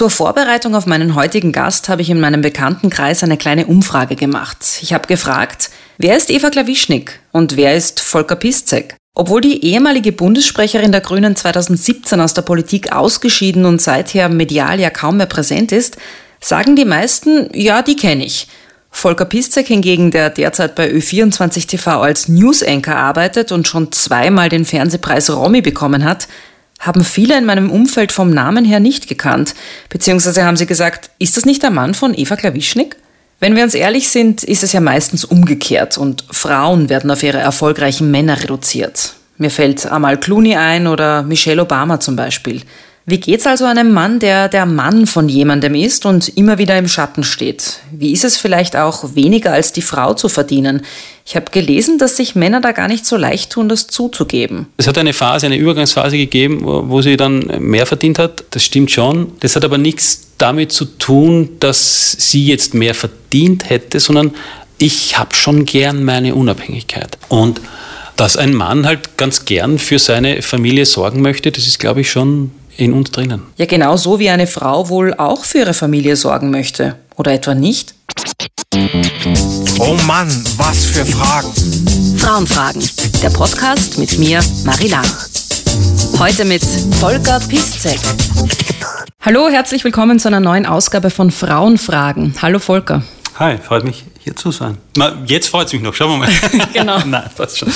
Zur Vorbereitung auf meinen heutigen Gast habe ich in meinem Bekanntenkreis eine kleine Umfrage gemacht. Ich habe gefragt, wer ist Eva Klawischnik und wer ist Volker Piszek? Obwohl die ehemalige Bundessprecherin der Grünen 2017 aus der Politik ausgeschieden und seither medial ja kaum mehr präsent ist, sagen die meisten, ja, die kenne ich. Volker Piszek hingegen, der derzeit bei Ö24 TV als News-Anchor arbeitet und schon zweimal den Fernsehpreis Romy bekommen hat, haben viele in meinem Umfeld vom Namen her nicht gekannt. Beziehungsweise haben sie gesagt, ist das nicht der Mann von Eva Klawischnik? Wenn wir uns ehrlich sind, ist es ja meistens umgekehrt und Frauen werden auf ihre erfolgreichen Männer reduziert. Mir fällt Amal Clooney ein oder Michelle Obama zum Beispiel. Wie geht's also einem Mann, der der Mann von jemandem ist und immer wieder im Schatten steht? Wie ist es vielleicht auch weniger als die Frau zu verdienen? Ich habe gelesen, dass sich Männer da gar nicht so leicht tun, das zuzugeben. Es hat eine Phase, eine Übergangsphase gegeben, wo, wo sie dann mehr verdient hat. Das stimmt schon. Das hat aber nichts damit zu tun, dass sie jetzt mehr verdient hätte, sondern ich habe schon gern meine Unabhängigkeit. Und dass ein Mann halt ganz gern für seine Familie sorgen möchte, das ist, glaube ich, schon in uns drinnen. Ja, genau so wie eine Frau wohl auch für ihre Familie sorgen möchte. Oder etwa nicht? Oh Mann, was für Fragen. Frauenfragen, der Podcast mit mir, Marie Lach. Heute mit Volker Piszek. Hallo, herzlich willkommen zu einer neuen Ausgabe von Frauenfragen. Hallo Volker. Hi, freut mich hier zu sein. Na, jetzt freut es mich noch, schauen wir mal. genau. Nein, passt schon.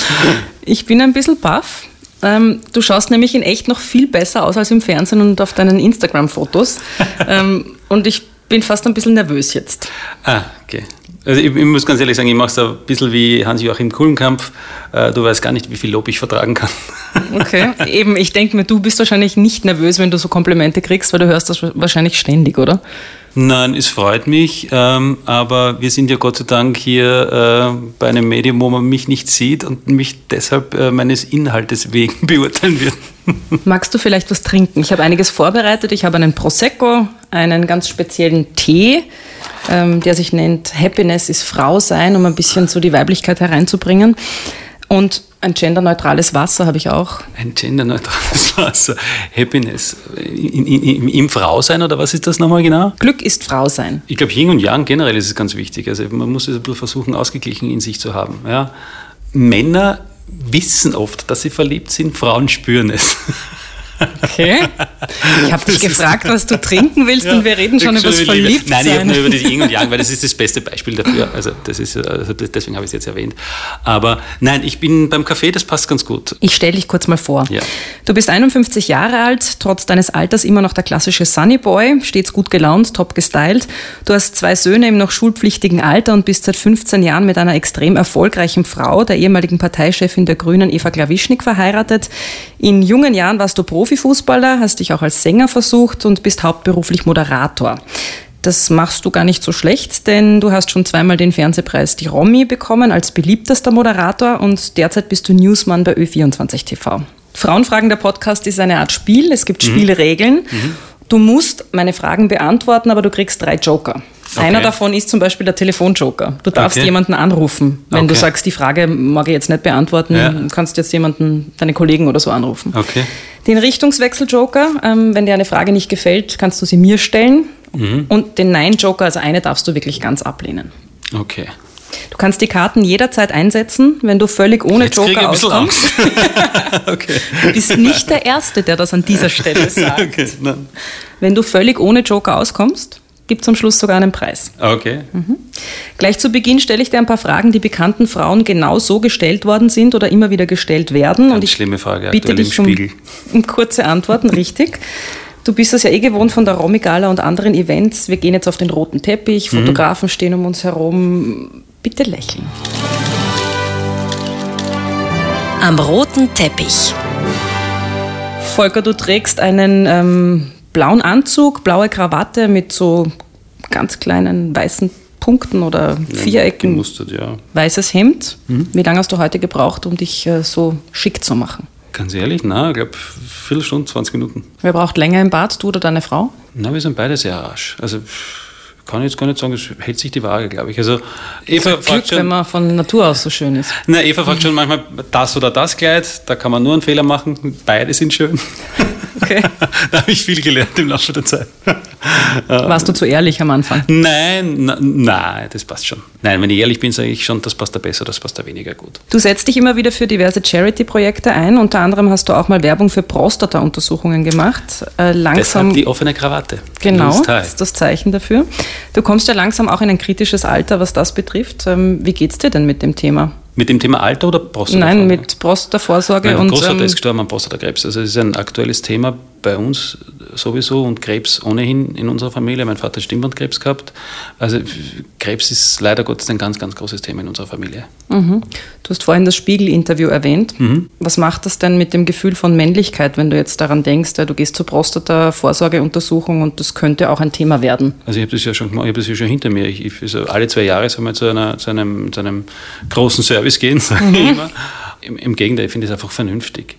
Ich bin ein bisschen baff. Ähm, du schaust nämlich in echt noch viel besser aus als im Fernsehen und auf deinen Instagram-Fotos. ähm, und ich bin fast ein bisschen nervös jetzt. Ah, okay. Also ich, ich muss ganz ehrlich sagen, ich mache es ein bisschen wie Hans-Joachim Kuhlenkampf. Äh, du weißt gar nicht, wie viel Lob ich vertragen kann. Okay, eben, ich denke mir, du bist wahrscheinlich nicht nervös, wenn du so Komplimente kriegst, weil du hörst das wahrscheinlich ständig, oder? Nein, es freut mich, ähm, aber wir sind ja Gott sei Dank hier äh, bei einem Medium, wo man mich nicht sieht und mich deshalb äh, meines Inhaltes wegen beurteilen wird. Magst du vielleicht was trinken? Ich habe einiges vorbereitet. Ich habe einen Prosecco, einen ganz speziellen Tee, ähm, der sich nennt Happiness ist Frau sein, um ein bisschen so die Weiblichkeit hereinzubringen. Und ein genderneutrales Wasser habe ich auch. Ein genderneutrales Wasser. Happiness. In, in, Im Frausein oder was ist das nochmal genau? Glück ist Frausein. Ich glaube, Yin und Yang generell ist es ganz wichtig. Also man muss es ein bisschen versuchen, ausgeglichen in sich zu haben. Ja. Männer wissen oft, dass sie verliebt sind, Frauen spüren es. Okay. Ich habe dich gefragt, was du trinken willst ja, und wir reden schon über das Verliebtsein. Nein, ich habe nur über das Yin und Yang, weil das ist das beste Beispiel dafür. Also, das ist, also deswegen habe ich es jetzt erwähnt. Aber nein, ich bin beim Kaffee, das passt ganz gut. Ich stelle dich kurz mal vor. Ja. Du bist 51 Jahre alt, trotz deines Alters immer noch der klassische Sunny Boy, stets gut gelaunt, top gestylt. Du hast zwei Söhne im noch schulpflichtigen Alter und bist seit 15 Jahren mit einer extrem erfolgreichen Frau, der ehemaligen Parteichefin der Grünen Eva Klawischnik, verheiratet. In jungen Jahren warst du Profifußballer, hast dich auch als Sänger versucht und bist hauptberuflich Moderator. Das machst du gar nicht so schlecht, denn du hast schon zweimal den Fernsehpreis Die Romy bekommen als beliebtester Moderator und derzeit bist du Newsmann bei Ö24 TV. Frauenfragen der Podcast ist eine Art Spiel. Es gibt mhm. Spielregeln. Mhm. Du musst meine Fragen beantworten, aber du kriegst drei Joker. Okay. Einer davon ist zum Beispiel der Telefonjoker. Du darfst okay. jemanden anrufen. Wenn okay. du sagst, die Frage mag ich jetzt nicht beantworten, ja. kannst du jetzt jemanden, deine Kollegen oder so anrufen. Den Richtungswechsel-Joker, ähm, wenn dir eine Frage nicht gefällt, kannst du sie mir stellen. Mhm. Und den Nein-Joker, also eine darfst du wirklich ganz ablehnen. Okay. Du kannst die Karten jederzeit einsetzen, wenn du völlig ohne Jetzt Joker auskommst. okay. Du bist nicht der Erste, der das an dieser Stelle sagt. Okay, wenn du völlig ohne Joker auskommst, gibt es am Schluss sogar einen Preis. Okay. Mhm. Gleich zu Beginn stelle ich dir ein paar Fragen, die bekannten Frauen genau so gestellt worden sind oder immer wieder gestellt werden. Ganz Und ich schlimme Frage, bitte dich um, um, kurze Antworten, richtig. Du bist es ja eh gewohnt von der Romigala und anderen Events. Wir gehen jetzt auf den roten Teppich, mhm. Fotografen mhm. stehen um uns herum. Bitte lächeln. Am roten Teppich. Volker, du trägst einen ähm, blauen Anzug, blaue Krawatte mit so ganz kleinen weißen Punkten oder Vierecken. Gemustert, ja. Weißes Hemd. Mhm. Wie lange hast du heute gebraucht, um dich äh, so schick zu machen? Ganz ehrlich, na, ich glaube, Viertelstunde, 20 Minuten. Wer braucht länger im Bad, du oder deine Frau? Na, wir sind beide sehr rasch. Also kann ich jetzt gar nicht sagen, es hält sich die Waage, glaube ich. Also Eva Glück, fragt schon, wenn man von Natur aus so schön ist. Na, Eva fragt schon manchmal das oder das Kleid, da kann man nur einen Fehler machen, beide sind schön. Okay. da habe ich viel gelernt im Laufe der Zeit. Warst du zu ehrlich am Anfang? Nein, na, nein, das passt schon. Nein, wenn ich ehrlich bin, sage ich schon, das passt da besser, das passt da weniger gut. Du setzt dich immer wieder für diverse Charity-Projekte ein. Unter anderem hast du auch mal Werbung für Prostata-Untersuchungen gemacht. Äh, langsam. Deshalb die offene Krawatte. Genau, das ist das Zeichen dafür. Du kommst ja langsam auch in ein kritisches Alter, was das betrifft. Ähm, wie geht es dir denn mit dem Thema? Mit dem Thema Alter oder Prostata? Nein, mit Prostatavorsorge. Mein Großvater ähm, ist gestorben an Prostatakrebs. Also es ist ein aktuelles Thema bei uns sowieso und Krebs ohnehin in unserer Familie. Mein Vater hat Stimmbandkrebs gehabt. Also Krebs ist leider Gottes ein ganz, ganz großes Thema in unserer Familie. Mhm. Du hast vorhin das Spiegel-Interview erwähnt. Mhm. Was macht das denn mit dem Gefühl von Männlichkeit, wenn du jetzt daran denkst, du gehst zur Prostata-Vorsorgeuntersuchung und das könnte auch ein Thema werden? Also ich habe das ja schon gemacht, ich habe das ja schon hinter mir. Ich, also alle zwei Jahre soll man zu, einer, zu, einem, zu einem großen Service gehen, sage mhm. ich immer. Im, Im Gegenteil, ich finde es einfach vernünftig.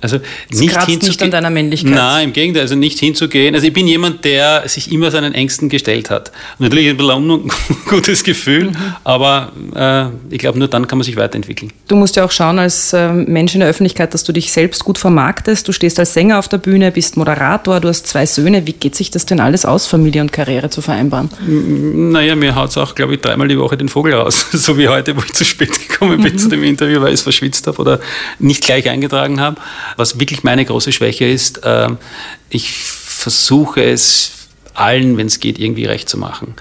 Also nicht hinzugehen. nicht an deiner Männlichkeit. Nein, im Gegenteil, also nicht hinzugehen. Also ich bin jemand, der sich immer seinen Ängsten gestellt hat. Und natürlich ein bisschen ein ungutes Gefühl, mhm. aber äh, ich glaube, nur dann kann man sich weiterentwickeln. Du musst ja auch schauen als äh, Mensch in der Öffentlichkeit, dass du dich selbst gut vermarktest. Du stehst als Sänger auf der Bühne, bist Moderator, du hast zwei Söhne. Wie geht sich das denn alles aus, Familie und Karriere zu vereinbaren? Naja, mir haut es auch, glaube ich, dreimal die Woche den Vogel raus. so wie heute, wo ich zu spät gekommen bin mhm. zu dem Interview, weil ich es verschwitzt habe oder nicht gleich eingetragen habe. Was wirklich meine große Schwäche ist, ähm, ich versuche es allen, wenn es geht, irgendwie recht zu machen.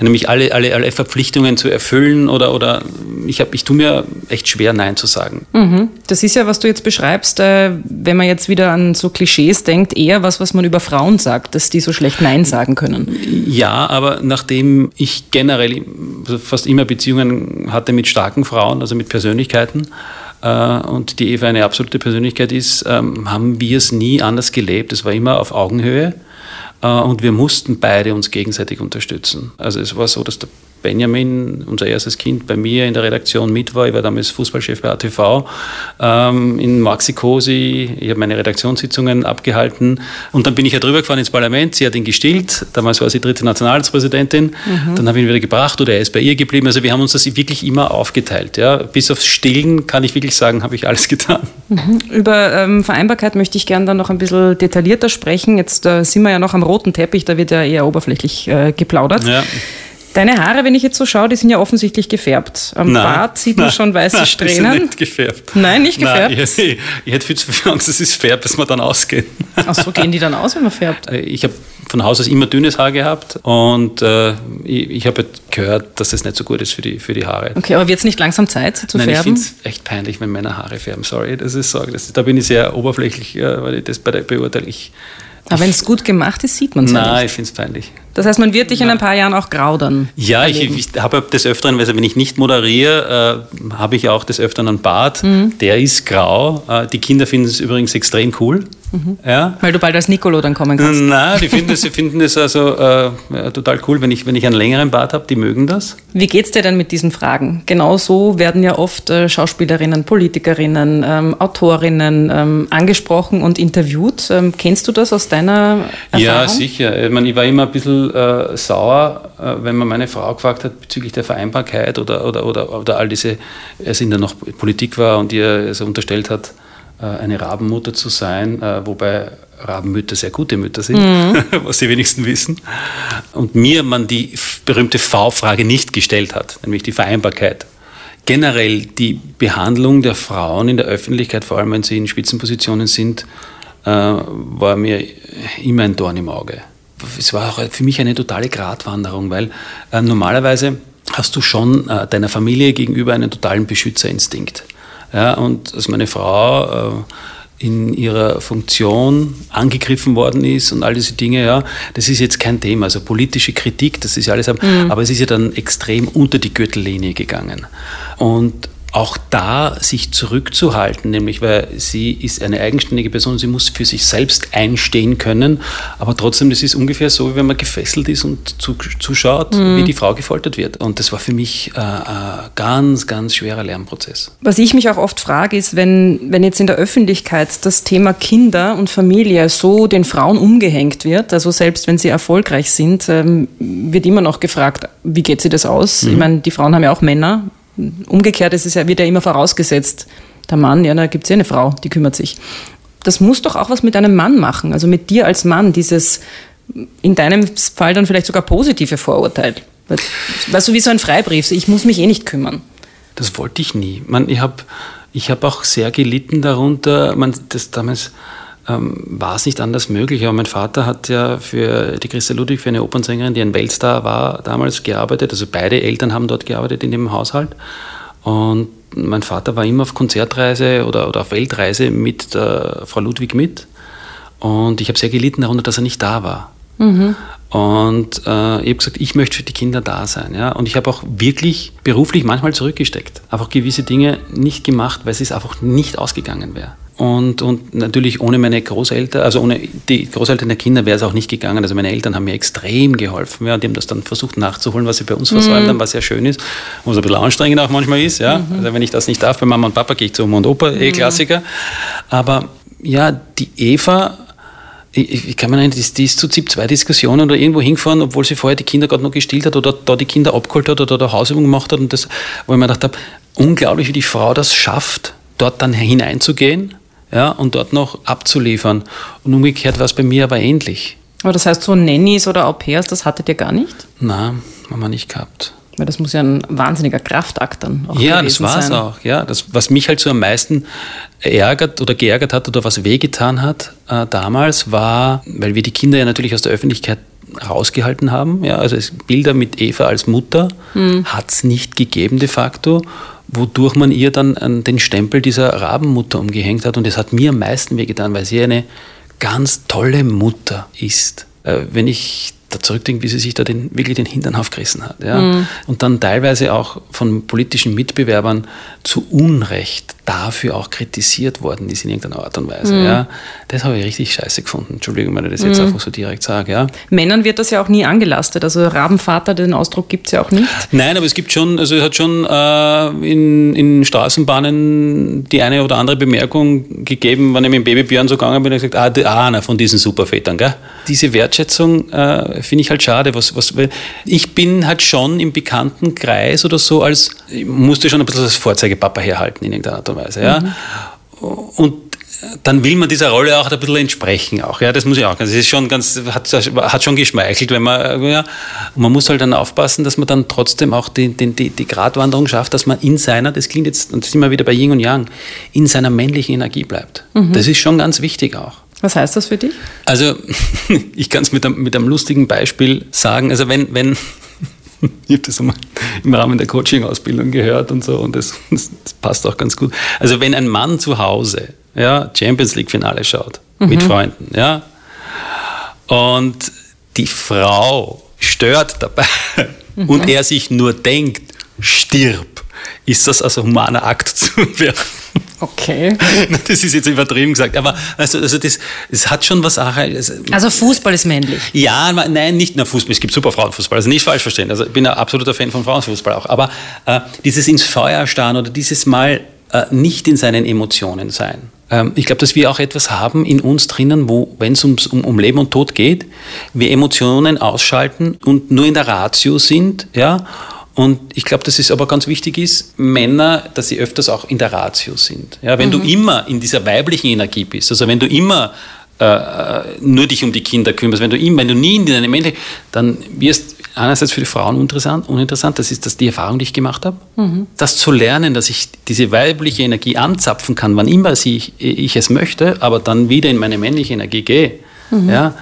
Nämlich alle, alle, alle Verpflichtungen zu erfüllen oder, oder ich, hab, ich tue mir echt schwer, Nein zu sagen. Mhm. Das ist ja, was du jetzt beschreibst, äh, wenn man jetzt wieder an so Klischees denkt, eher was, was man über Frauen sagt, dass die so schlecht Nein sagen können. Ja, aber nachdem ich generell fast immer Beziehungen hatte mit starken Frauen, also mit Persönlichkeiten, äh, und die Eva eine absolute Persönlichkeit ist, ähm, haben wir es nie anders gelebt. Es war immer auf Augenhöhe äh, und wir mussten beide uns gegenseitig unterstützen. Also es war so, dass der Benjamin, unser erstes Kind, bei mir in der Redaktion mit war. Ich war damals Fußballchef bei ATV ähm, in Maxikosi. Ich habe meine Redaktionssitzungen abgehalten. Und dann bin ich ja drüber gefahren ins Parlament. Sie hat ihn gestillt. Damals war sie dritte Nationalratspräsidentin. Mhm. Dann habe ich ihn wieder gebracht oder er ist bei ihr geblieben. Also wir haben uns das wirklich immer aufgeteilt. Ja. Bis aufs Stillen kann ich wirklich sagen, habe ich alles getan. Mhm. Über ähm, Vereinbarkeit möchte ich gerne dann noch ein bisschen detaillierter sprechen. Jetzt äh, sind wir ja noch am roten Teppich, da wird ja eher oberflächlich äh, geplaudert. Ja. Deine Haare, wenn ich jetzt so schaue, die sind ja offensichtlich gefärbt. Am nein, Bart sieht man nein, schon weiße nein, Strähnen. Die sind nicht gefärbt. Nein, nicht gefärbt. Nein, ich, ich, hätte viel zu viel Angst, dass es färbt, bis wir dann ausgehen. Ach so, gehen die dann aus, wenn man färbt? Äh, ich habe von Haus aus immer dünnes Haar gehabt und äh, ich, ich habe gehört, dass das nicht so gut ist für die, für die Haare. Okay, aber wird es nicht langsam Zeit, zu Nein, färben? ich finde es echt peinlich, wenn Männer Haare färben. Sorry, das ist Sorge. Das, da bin ich sehr oberflächlich, äh, weil ich das bei der beurteile ich. Aber wenn es gut gemacht ist, sieht man es Nein, nicht. ich finde es peinlich. Das heißt, man wird dich in ein paar Jahren auch grau dann. Ja, erleben. ich, ich habe des Öfteren, also wenn ich nicht moderiere, äh, habe ich auch des Öfteren einen Bart. Mhm. Der ist grau. Äh, die Kinder finden es übrigens extrem cool. Mhm. Ja. Weil du bald als Nicolo dann kommen kannst. Nein, die finden es finden also äh, total cool, wenn ich, wenn ich einen längeren Bart habe. Die mögen das. Wie geht es dir denn mit diesen Fragen? Genauso werden ja oft äh, Schauspielerinnen, Politikerinnen, ähm, Autorinnen ähm, angesprochen und interviewt. Ähm, kennst du das aus deiner Erfahrung? Ja, sicher. Ich, meine, ich war immer ein bisschen äh, sauer, äh, wenn man meine Frau gefragt hat bezüglich der Vereinbarkeit oder, oder, oder, oder all diese, als in der noch Politik war und ihr also unterstellt hat, äh, eine Rabenmutter zu sein, äh, wobei Rabenmütter sehr gute Mütter sind, mhm. was die wenigsten wissen. Und mir man die berühmte V-Frage nicht gestellt hat, nämlich die Vereinbarkeit. Generell die Behandlung der Frauen in der Öffentlichkeit, vor allem wenn sie in Spitzenpositionen sind, war mir immer ein Dorn im Auge es war auch für mich eine totale Gratwanderung, weil äh, normalerweise hast du schon äh, deiner Familie gegenüber einen totalen Beschützerinstinkt. Ja, und als meine Frau äh, in ihrer Funktion angegriffen worden ist und all diese Dinge, ja, das ist jetzt kein Thema. Also politische Kritik, das ist ja alles, mhm. aber es ist ja dann extrem unter die Gürtellinie gegangen. Und auch da sich zurückzuhalten, nämlich weil sie ist eine eigenständige Person, sie muss für sich selbst einstehen können, aber trotzdem, das ist ungefähr so, wie wenn man gefesselt ist und zuschaut, mhm. wie die Frau gefoltert wird. Und das war für mich äh, ein ganz, ganz schwerer Lernprozess. Was ich mich auch oft frage, ist, wenn, wenn jetzt in der Öffentlichkeit das Thema Kinder und Familie so den Frauen umgehängt wird, also selbst wenn sie erfolgreich sind, ähm, wird immer noch gefragt, wie geht sie das aus? Mhm. Ich meine, die Frauen haben ja auch Männer, Umgekehrt ist es ja, wird ja immer vorausgesetzt, der Mann, ja, da gibt es ja eine Frau, die kümmert sich. das muss doch auch was mit einem Mann machen, also mit dir als Mann, dieses in deinem Fall dann vielleicht sogar positive Vorurteil. Weißt du, wie so ein Freibrief, ich muss mich eh nicht kümmern. Das wollte ich nie. Man, ich habe ich hab auch sehr gelitten darunter. Man, das damals ähm, war es nicht anders möglich. Aber mein Vater hat ja für die Christa Ludwig, für eine Opernsängerin, die ein Weltstar war, damals gearbeitet. Also beide Eltern haben dort gearbeitet in dem Haushalt. Und mein Vater war immer auf Konzertreise oder, oder auf Weltreise mit der Frau Ludwig mit. Und ich habe sehr gelitten darunter, dass er nicht da war. Mhm. Und äh, ich habe gesagt, ich möchte für die Kinder da sein. Ja? Und ich habe auch wirklich beruflich manchmal zurückgesteckt. Einfach gewisse Dinge nicht gemacht, weil es einfach nicht ausgegangen wäre. Und, und natürlich ohne meine Großeltern, also ohne die Großeltern der Kinder wäre es auch nicht gegangen. Also meine Eltern haben mir extrem geholfen. Ja, die haben das dann versucht nachzuholen, was sie bei uns versäumt mhm. haben, was sehr schön ist, wo es ein bisschen anstrengend auch manchmal ist. Ja? Mhm. Also wenn ich das nicht darf, bei Mama und Papa gehe ich zu Oma und Opa, eh mhm. Klassiker. Aber ja, die Eva ich, ich kann mir erinnern, die, ist zu ZIP zwei Diskussionen oder irgendwo hingefahren, obwohl sie vorher die Kinder gerade noch gestillt hat oder da die Kinder abgeholt hat oder da Hausübung gemacht hat. Und das, wo ich mir gedacht habe, unglaublich, wie die Frau das schafft, dort dann hineinzugehen ja, und dort noch abzuliefern. Und umgekehrt war es bei mir aber ähnlich. Aber das heißt, so Nannies oder Au pairs, das hattet ihr gar nicht? Nein, haben wir nicht gehabt. Weil das muss ja ein wahnsinniger Kraftakt dann auch Ja, das war es auch. Ja, das, was mich halt so am meisten ärgert oder geärgert hat oder was wehgetan hat äh, damals war, weil wir die Kinder ja natürlich aus der Öffentlichkeit rausgehalten haben. Ja, also Bilder mit Eva als Mutter hm. hat es nicht gegeben de facto, wodurch man ihr dann den Stempel dieser Rabenmutter umgehängt hat. Und das hat mir am meisten wehgetan, weil sie eine ganz tolle Mutter ist. Äh, wenn ich da zurückdenken, wie sie sich da den, wirklich den Hintern aufgerissen hat. Ja? Mhm. Und dann teilweise auch von politischen Mitbewerbern zu Unrecht dafür auch kritisiert worden ist in irgendeiner Art und Weise. Mhm. Ja? Das habe ich richtig scheiße gefunden. Entschuldigung, wenn ich das jetzt mhm. einfach so direkt sage. Ja? Männern wird das ja auch nie angelastet. Also Rabenvater, den Ausdruck gibt es ja auch nicht. Nein, aber es gibt schon, also es hat schon äh, in, in Straßenbahnen die eine oder andere Bemerkung gegeben, wenn ich mit dem Babybjörn so gegangen bin, und gesagt, ah, ah na, von diesen Supervätern. Gell? Diese Wertschätzung äh, finde ich halt schade. Was, was, ich bin halt schon im bekannten Kreis oder so als, ich musste schon ein bisschen als Vorzeigebappa herhalten in irgendeiner Art und Weise. Ja? Mhm. Und dann will man dieser Rolle auch ein bisschen entsprechen auch. Ja, das muss ich auch. Das ist schon ganz, hat, hat schon geschmeichelt, wenn man, ja, man muss halt dann aufpassen, dass man dann trotzdem auch die, die, die, die Gratwanderung schafft, dass man in seiner, das klingt jetzt, und das sind wir wieder bei Yin und Yang, in seiner männlichen Energie bleibt. Mhm. Das ist schon ganz wichtig auch. Was heißt das für dich? Also, ich kann es mit, einem, mit einem lustigen Beispiel sagen. Also, wenn, wenn ich habe das einmal im Rahmen der Coaching-Ausbildung gehört und so, und das, das, passt auch ganz gut. Also, wenn ein Mann zu Hause ja, Champions League-Finale schaut, mhm. mit Freunden, ja, und die Frau stört dabei mhm. und er sich nur denkt, stirb, ist das also humaner Akt zu werden. Okay. Das ist jetzt übertrieben gesagt, aber also, also das, das hat schon was. Also, also Fußball ist männlich. Ja, nein, nicht nur Fußball. Es gibt super Frauenfußball. Also nicht falsch verstehen. Also ich bin ein absoluter Fan von Frauenfußball auch. Aber äh, dieses ins Feuer starren oder dieses Mal äh, nicht in seinen Emotionen sein. Ähm, ich glaube, dass wir auch etwas haben in uns drinnen, wo, wenn es um, um Leben und Tod geht, wir Emotionen ausschalten und nur in der Ratio sind, ja und ich glaube, dass es aber ganz wichtig ist, Männer, dass sie öfters auch in der Ratio sind. Ja, wenn mhm. du immer in dieser weiblichen Energie bist, also wenn du immer äh, nur dich um die Kinder kümmerst, wenn du, immer, wenn du nie in deine männliche, dann wirst einerseits für die Frauen uninteressant, uninteressant das ist das die Erfahrung, die ich gemacht habe. Mhm. Das zu lernen, dass ich diese weibliche Energie anzapfen kann, wann immer ich, ich es möchte, aber dann wieder in meine männliche Energie gehe. Mhm. Ja,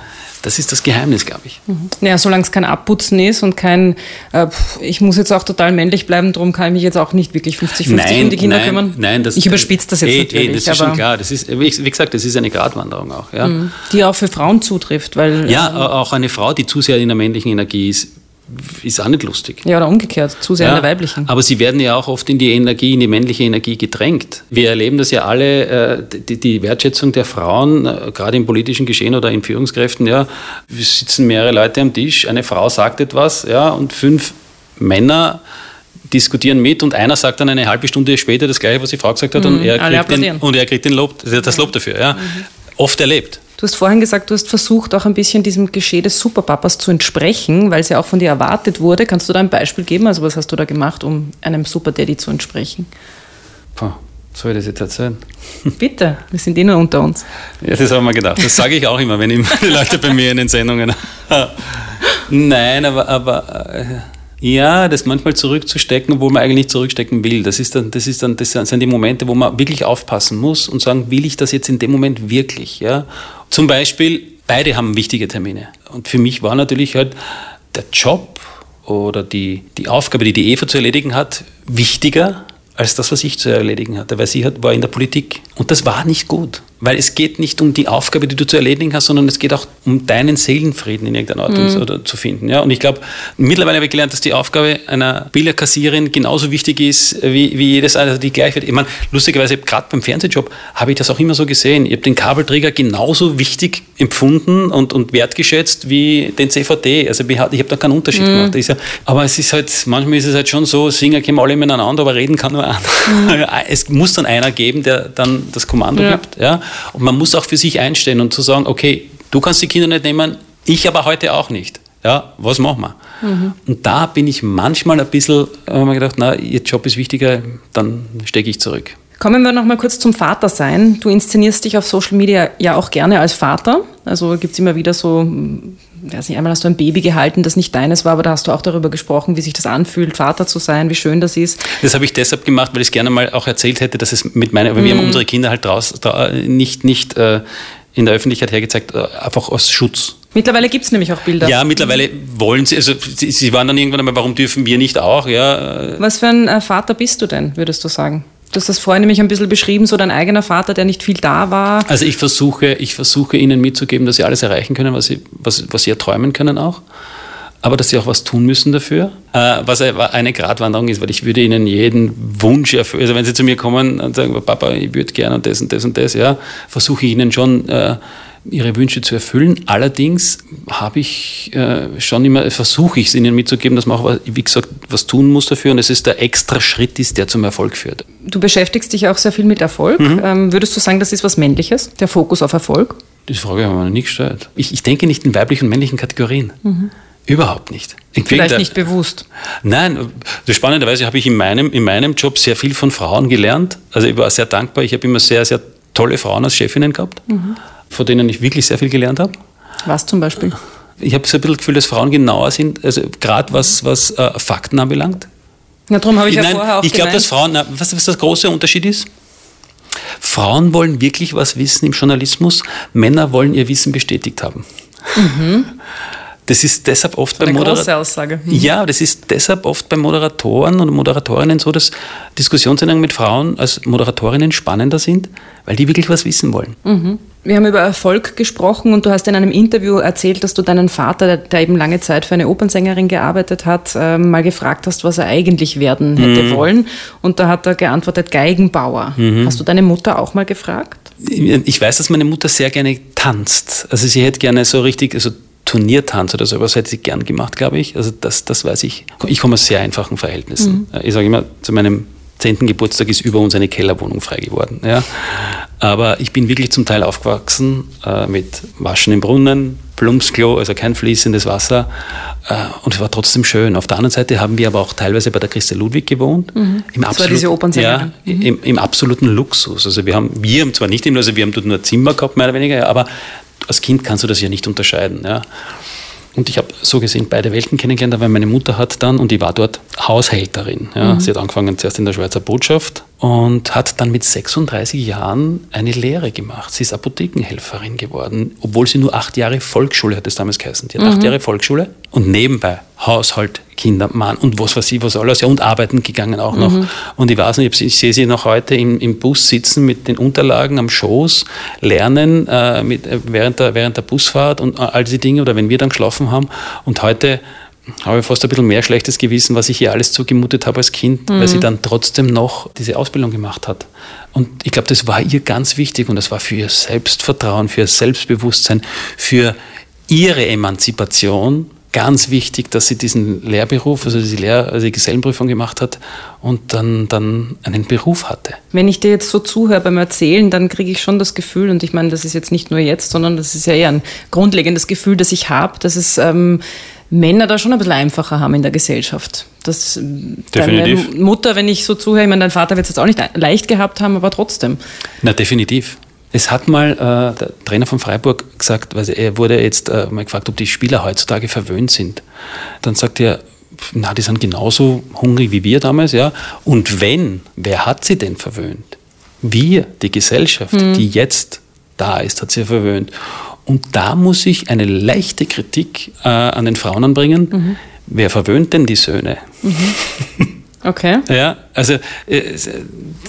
das ist das Geheimnis, glaube ich. Mhm. Ja, solange es kein Abputzen ist und kein, äh, ich muss jetzt auch total männlich bleiben, darum kann ich mich jetzt auch nicht wirklich 50-50 um die Kinder nein, kümmern. Nein, das, ich überspitze das jetzt ey, natürlich. Ey, das ist schon klar. Das ist, wie gesagt, das ist eine Gratwanderung auch. Ja. Mhm. Die auch für Frauen zutrifft. Weil, ja, ähm, auch eine Frau, die zu sehr in der männlichen Energie ist, ist auch nicht lustig. Ja, oder umgekehrt, zu sehr ja, in der weiblichen. Aber sie werden ja auch oft in die Energie, in die männliche Energie gedrängt. Wir erleben das ja alle, äh, die, die, Wertschätzung der Frauen, äh, gerade im politischen Geschehen oder in Führungskräften, ja, wir sitzen mehrere Leute am Tisch, eine Frau sagt etwas, ja, und fünf Männer diskutieren mit und einer sagt dann eine halbe Stunde später das gleiche, was die Frau gesagt hat, mhm, und, er kriegt den, und er kriegt den Lob, das Lob dafür. Ja. Mhm. Oft erlebt. Du hast vorhin gesagt, du hast versucht, auch ein bisschen diesem Geschehen des Superpapas zu entsprechen, weil es ja auch von dir erwartet wurde. Kannst du da ein Beispiel geben? Also was hast du da gemacht, um einem Superdaddy zu entsprechen? Puh. Soll ich das jetzt erzählen? Bitte, wir sind eh nur unter uns. Ja, das haben wir gedacht. Das sage ich auch immer, wenn ich die Leute bei mir in den Sendungen. Nein, aber, aber äh, ja, das manchmal zurückzustecken, obwohl man eigentlich nicht zurückstecken will. Das, ist dann, das, ist dann, das sind die Momente, wo man wirklich aufpassen muss und sagen, will ich das jetzt in dem Moment wirklich? Ja? Zum Beispiel, beide haben wichtige Termine. Und für mich war natürlich halt der Job oder die, die Aufgabe, die die Eva zu erledigen hat, wichtiger als das, was ich zu erledigen hatte, weil sie hat, war in der Politik. Und das war nicht gut, weil es geht nicht um die Aufgabe, die du zu erledigen hast, sondern es geht auch um deinen Seelenfrieden in irgendeiner Art mhm. oder zu finden. Ja? Und ich glaube, mittlerweile habe ich gelernt, dass die Aufgabe einer Bilderkassiererin genauso wichtig ist wie, wie jedes andere, die gleich wird. Ich meine, lustigerweise, gerade beim Fernsehjob habe ich das auch immer so gesehen. Ich habe den Kabelträger genauso wichtig empfunden und, und wertgeschätzt wie den CVD. Also ich habe da keinen Unterschied mhm. gemacht. Ja, aber es ist halt, manchmal ist es halt schon so, singen kommen alle miteinander, aber reden kann nur einer. Mhm. Es muss dann einer geben, der dann das Kommando ja. gibt. Ja? Und man muss auch für sich einstehen und zu sagen, okay, du kannst die Kinder nicht nehmen, ich aber heute auch nicht. Ja, was machen wir? Mhm. Und da bin ich manchmal ein bisschen, habe mir gedacht, na, ihr Job ist wichtiger, dann stecke ich zurück. Kommen wir noch mal kurz zum Vatersein. Du inszenierst dich auf Social Media ja auch gerne als Vater. Also gibt es immer wieder so, weiß nicht, einmal hast du ein Baby gehalten, das nicht deines war, aber da hast du auch darüber gesprochen, wie sich das anfühlt, Vater zu sein, wie schön das ist. Das habe ich deshalb gemacht, weil ich es gerne mal auch erzählt hätte, dass es mit meiner, mhm. wir haben mhm. unsere Kinder halt draußen nicht, nicht äh, in der Öffentlichkeit hergezeigt, äh, einfach aus Schutz. Mittlerweile gibt es nämlich auch Bilder. Ja, mittlerweile wollen sie, also sie, sie, waren dann irgendwann einmal, warum dürfen wir nicht auch? Ja. Was für ein äh, Vater bist du denn, würdest du sagen? Du hast das vorhin nämlich ein bisschen beschrieben, so dein eigener Vater, der nicht viel da war. Also ich versuche, ich versuche ihnen mitzugeben, dass sie alles erreichen können, was sie, was, was sie erträumen können auch. Aber dass sie auch was tun müssen dafür. Äh, was eine Gratwanderung ist, weil ich würde ihnen jeden Wunsch erfüllen. Also wenn sie zu mir kommen und sagen, Papa, ich würde gerne und das und das und das, ja, versuche ich ihnen schon äh, ihre Wünsche zu erfüllen. Allerdings habe ich äh, schon immer, versuche ich es ihnen mitzugeben, dass man auch, wie gesagt, was tun muss dafür und es ist der extra Schritt ist, der zum Erfolg führt. Du beschäftigst dich auch sehr viel mit Erfolg. Mhm. Ähm, würdest du sagen, das ist was Männliches, der Fokus auf Erfolg? Die Frage haben wir noch nie gestellt. Ich, ich denke nicht in weiblichen und männlichen Kategorien. Mhm. Überhaupt nicht. Ich Vielleicht nicht bewusst. Nein, spannenderweise habe ich in meinem, in meinem Job sehr viel von Frauen gelernt. Also ich war sehr dankbar. Ich habe immer sehr, sehr tolle Frauen als Chefinnen gehabt. Mhm von denen ich wirklich sehr viel gelernt habe. Was zum Beispiel? Ich habe so ein bisschen das Gefühl, dass Frauen genauer sind, also gerade was, was äh, Fakten anbelangt. Na, darum habe ich, ich ja vorher auch Ich glaube, dass Frauen, na, was, was der große Unterschied ist? Frauen wollen wirklich was wissen im Journalismus, Männer wollen ihr Wissen bestätigt haben. Mhm. Das ist deshalb oft bei Moderatoren. Mhm. Ja, das ist deshalb oft bei Moderatoren und Moderatorinnen so, dass Diskussionssendungen mit Frauen als Moderatorinnen spannender sind, weil die wirklich was wissen wollen. Mhm. Wir haben über Erfolg gesprochen und du hast in einem Interview erzählt, dass du deinen Vater, der eben lange Zeit für eine Opernsängerin gearbeitet hat, äh, mal gefragt hast, was er eigentlich werden hätte mhm. wollen. Und da hat er geantwortet, Geigenbauer. Mhm. Hast du deine Mutter auch mal gefragt? Ich weiß, dass meine Mutter sehr gerne tanzt. Also sie hätte gerne so richtig, also Turniertanz oder sowas hätte sie gern gemacht, glaube ich. Also das, das weiß ich. Ich komme aus sehr einfachen Verhältnissen. Mhm. Ich sage immer, zu meinem zehnten Geburtstag ist über uns eine Kellerwohnung frei geworden. Ja. Aber ich bin wirklich zum Teil aufgewachsen äh, mit Waschen im Brunnen, Plumpsklo, also kein fließendes Wasser. Äh, und es war trotzdem schön. Auf der anderen Seite haben wir aber auch teilweise bei der Christa Ludwig gewohnt. Mhm. Im absolut, Ja, mhm. im, im, absoluten Luxus. Also wir haben, wir haben zwar nicht, also wir haben dort nur ein Zimmer gehabt, mehr oder weniger, aber als Kind kannst du das ja nicht unterscheiden. Ja. Und ich habe so gesehen beide Welten kennengelernt, weil meine Mutter hat dann, und ich war dort Haushälterin. Ja. Mhm. Sie hat angefangen zuerst in der Schweizer Botschaft und hat dann mit 36 Jahren eine Lehre gemacht. Sie ist Apothekenhelferin geworden, obwohl sie nur acht Jahre Volksschule hat es damals geheißen. Die hat mhm. acht Jahre Volksschule und nebenbei Haushalt, Kinder, Mann und was weiß ich, was alles, ja, und arbeiten gegangen auch noch. Mhm. Und ich weiß nicht, ich sehe sie noch heute im, im, Bus sitzen mit den Unterlagen am Schoß, lernen äh, mit, äh, während, der, während der Busfahrt und äh, all diese Dinge oder wenn wir dann geschlafen haben. Und heute habe ich fast ein bisschen mehr schlechtes Gewissen, was ich ihr alles zugemutet habe als Kind, mhm. weil sie dann trotzdem noch diese Ausbildung gemacht hat. Und ich glaube, das war ihr ganz wichtig und das war für ihr Selbstvertrauen, für ihr Selbstbewusstsein, für ihre Emanzipation ganz wichtig, dass sie diesen Lehrberuf, also die, Lehr also die Gesellenprüfung gemacht hat und dann, dann einen Beruf hatte. Wenn ich dir jetzt so zuhöre beim Erzählen, dann kriege ich schon das Gefühl, und ich meine, das ist jetzt nicht nur jetzt, sondern das ist ja eher ein grundlegendes Gefühl, das ich habe, dass es ähm, Männer da schon ein bisschen einfacher haben in der Gesellschaft. Das, definitiv. Deine Mutter, wenn ich so zuhöre, ich meine, dein Vater wird es jetzt auch nicht leicht gehabt haben, aber trotzdem. Na, definitiv. Es hat mal äh, der Trainer von Freiburg gesagt, weil er wurde jetzt äh, mal gefragt, ob die Spieler heutzutage verwöhnt sind. Dann sagt er, na, die sind genauso hungrig wie wir damals, ja. Und wenn, wer hat sie denn verwöhnt? Wir, die Gesellschaft, mhm. die jetzt da ist, hat sie verwöhnt. Und da muss ich eine leichte Kritik äh, an den Frauen anbringen. Mhm. Wer verwöhnt denn die Söhne? Mhm. Okay. Ja, also äh,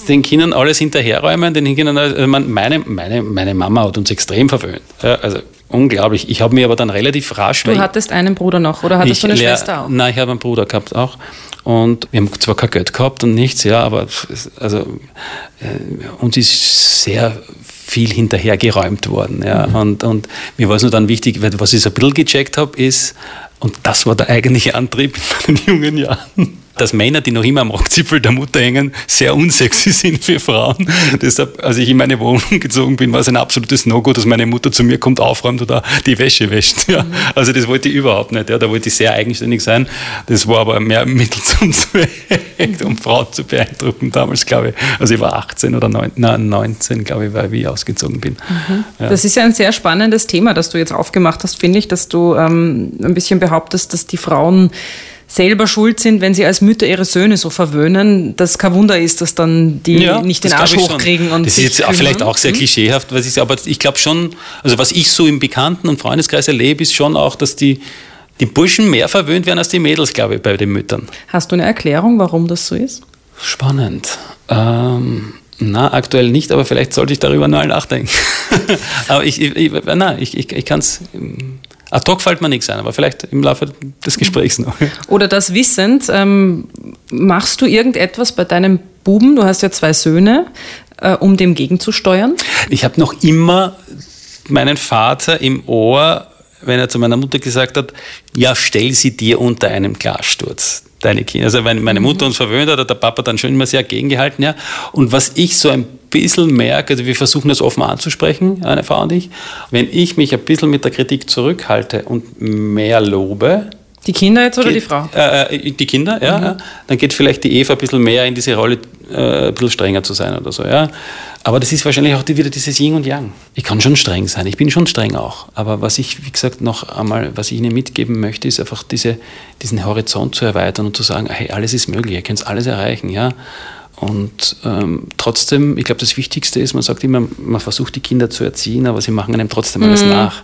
den Kindern alles hinterherräumen, den Kindern, also meine, meine, meine Mama hat uns extrem verwöhnt. Ja, also unglaublich. Ich habe mir aber dann relativ rasch. Du hattens einen Bruder noch oder hattest du eine Schwester auch? Nein, ich habe einen Bruder gehabt auch. Und wir haben zwar kein Geld gehabt und nichts, ja, aber also, äh, uns ist sehr viel hinterhergeräumt worden. Ja. Mhm. Und, und mir war es nur dann wichtig, was ich so ein bisschen gecheckt habe, ist, und das war der eigentliche Antrieb in meinen jungen Jahren dass Männer, die noch immer am Rockzipfel der Mutter hängen, sehr unsexy sind für Frauen. Deshalb, als ich in meine Wohnung gezogen bin, war es ein absolutes No-Go, dass meine Mutter zu mir kommt, aufräumt oder die Wäsche wäscht. Ja. Also das wollte ich überhaupt nicht. Ja. Da wollte ich sehr eigenständig sein. Das war aber mehr Mittel zum Zweck, um Frauen zu beeindrucken damals, glaube ich. Also ich war 18 oder 19, glaube ich, weil ich ausgezogen bin. Mhm. Ja. Das ist ja ein sehr spannendes Thema, das du jetzt aufgemacht hast, finde ich, dass du ähm, ein bisschen behauptest, dass die Frauen selber schuld sind, wenn sie als Mütter ihre Söhne so verwöhnen, dass kein Wunder ist, dass dann die ja, nicht den Arsch hochkriegen. Und das ist jetzt kümmern. vielleicht auch sehr hm? klischeehaft, was ich, aber ich glaube schon, also was ich so im Bekannten- und Freundeskreis erlebe, ist schon auch, dass die, die Burschen mehr verwöhnt werden als die Mädels, glaube ich, bei den Müttern. Hast du eine Erklärung, warum das so ist? Spannend. Ähm, na, aktuell nicht, aber vielleicht sollte ich darüber mal nachdenken. aber ich, ich, ich, ich, ich kann es Ad hoc fällt mir nichts ein, aber vielleicht im Laufe des Gesprächs noch. Oder das wissend, ähm, machst du irgendetwas bei deinem Buben, du hast ja zwei Söhne, äh, um dem gegenzusteuern? Ich habe noch immer meinen Vater im Ohr, wenn er zu meiner Mutter gesagt hat, ja, stell sie dir unter einem Glassturz deine Kinder. Also wenn meine Mutter uns verwöhnt hat, hat der Papa dann schon immer sehr gegengehalten. Ja. Und was ich so ein bisschen merke, also wir versuchen das offen anzusprechen, eine Frau und ich, wenn ich mich ein bisschen mit der Kritik zurückhalte und mehr lobe, die Kinder jetzt oder geht, die Frau? Äh, äh die Kinder, ja, mhm. Dann geht vielleicht die Eva ein bisschen mehr in diese Rolle, äh, ein bisschen strenger zu sein oder so, ja. Aber das ist wahrscheinlich auch wieder dieses Yin und Yang. Ich kann schon streng sein, ich bin schon streng auch. Aber was ich, wie gesagt, noch einmal, was ich Ihnen mitgeben möchte, ist einfach diese, diesen Horizont zu erweitern und zu sagen, hey, alles ist möglich, ihr könnt alles erreichen, ja. Und ähm, trotzdem, ich glaube, das Wichtigste ist, man sagt immer, man versucht die Kinder zu erziehen, aber sie machen einem trotzdem alles mhm. nach.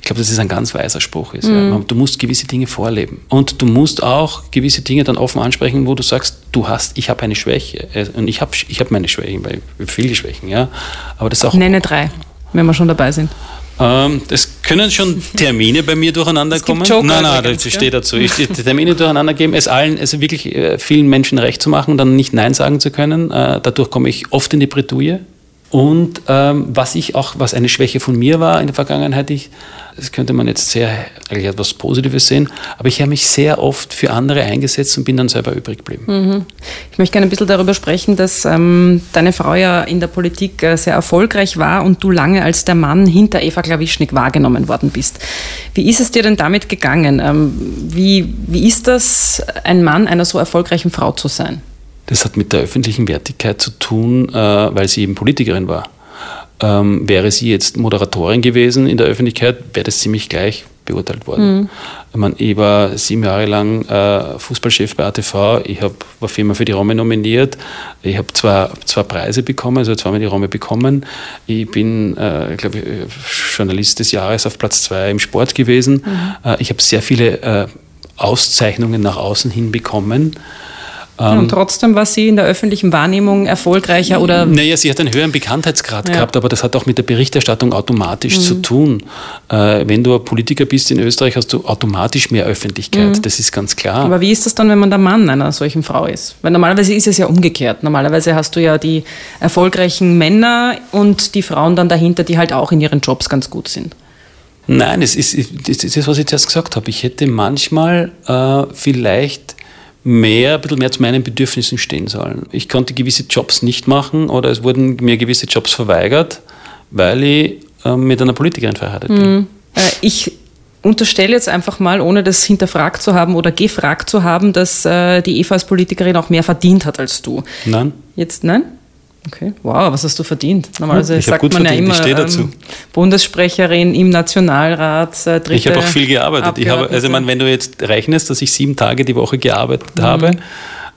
Ich glaube, das ist ein ganz weiser Spruch. Ist, mhm. ja. Du musst gewisse Dinge vorleben. Und du musst auch gewisse Dinge dann offen ansprechen, wo du sagst, du hast, ich habe eine Schwäche. Äh, und ich habe ich hab meine Schwächen, weil viele Schwächen, ja. Aber das auch. Nenne drei, wenn wir schon dabei sind. Ähm, es können schon Termine bei mir durcheinander es kommen. Joker nein, nein, das steht dazu. Ich, die Termine durcheinander geben, es allen, also wirklich äh, vielen Menschen recht zu machen, dann nicht Nein sagen zu können. Äh, dadurch komme ich oft in die Bredouille. Und ähm, was ich auch, was eine Schwäche von mir war in der Vergangenheit, ich, das könnte man jetzt sehr eigentlich etwas Positives sehen, aber ich habe mich sehr oft für andere eingesetzt und bin dann selber übrig geblieben. Mhm. Ich möchte gerne ein bisschen darüber sprechen, dass ähm, deine Frau ja in der Politik äh, sehr erfolgreich war und du lange als der Mann hinter Eva Klawischnik wahrgenommen worden bist. Wie ist es dir denn damit gegangen? Ähm, wie, wie ist das, ein Mann einer so erfolgreichen Frau zu sein? Das hat mit der öffentlichen Wertigkeit zu tun, äh, weil sie eben Politikerin war. Ähm, wäre sie jetzt Moderatorin gewesen in der Öffentlichkeit, wäre das ziemlich gleich beurteilt worden. Mhm. Ich, meine, ich war sieben Jahre lang äh, Fußballchef bei ATV, ich hab, war viermal für die Romme nominiert, ich habe zwei, zwei Preise bekommen, also zweimal die Romme bekommen. Ich bin, äh, glaube Journalist des Jahres auf Platz zwei im Sport gewesen. Mhm. Äh, ich habe sehr viele äh, Auszeichnungen nach außen hin bekommen. Ähm, und trotzdem war sie in der öffentlichen Wahrnehmung erfolgreicher oder? Naja, sie hat einen höheren Bekanntheitsgrad ja. gehabt, aber das hat auch mit der Berichterstattung automatisch mhm. zu tun. Äh, wenn du ein Politiker bist in Österreich, hast du automatisch mehr Öffentlichkeit. Mhm. Das ist ganz klar. Aber wie ist das dann, wenn man der Mann einer solchen Frau ist? Weil normalerweise ist es ja umgekehrt. Normalerweise hast du ja die erfolgreichen Männer und die Frauen dann dahinter, die halt auch in ihren Jobs ganz gut sind. Nein, es ist, das ist, was ich zuerst gesagt habe. Ich hätte manchmal äh, vielleicht mehr, ein bisschen mehr zu meinen Bedürfnissen stehen sollen. Ich konnte gewisse Jobs nicht machen oder es wurden mir gewisse Jobs verweigert, weil ich äh, mit einer Politikerin verheiratet bin. Mhm. Äh, ich unterstelle jetzt einfach mal, ohne das hinterfragt zu haben oder gefragt zu haben, dass äh, die Eva als Politikerin auch mehr verdient hat als du. Nein. Jetzt, nein? Okay, wow, was hast du verdient? Normalerweise Ich sagt gut man verdient, ja ich immer stehe dazu. Ähm, Bundessprecherin im Nationalrat, äh, Ich habe auch viel gearbeitet. Ich habe, also ich meine, wenn du jetzt rechnest, dass ich sieben Tage die Woche gearbeitet Mhm. habe,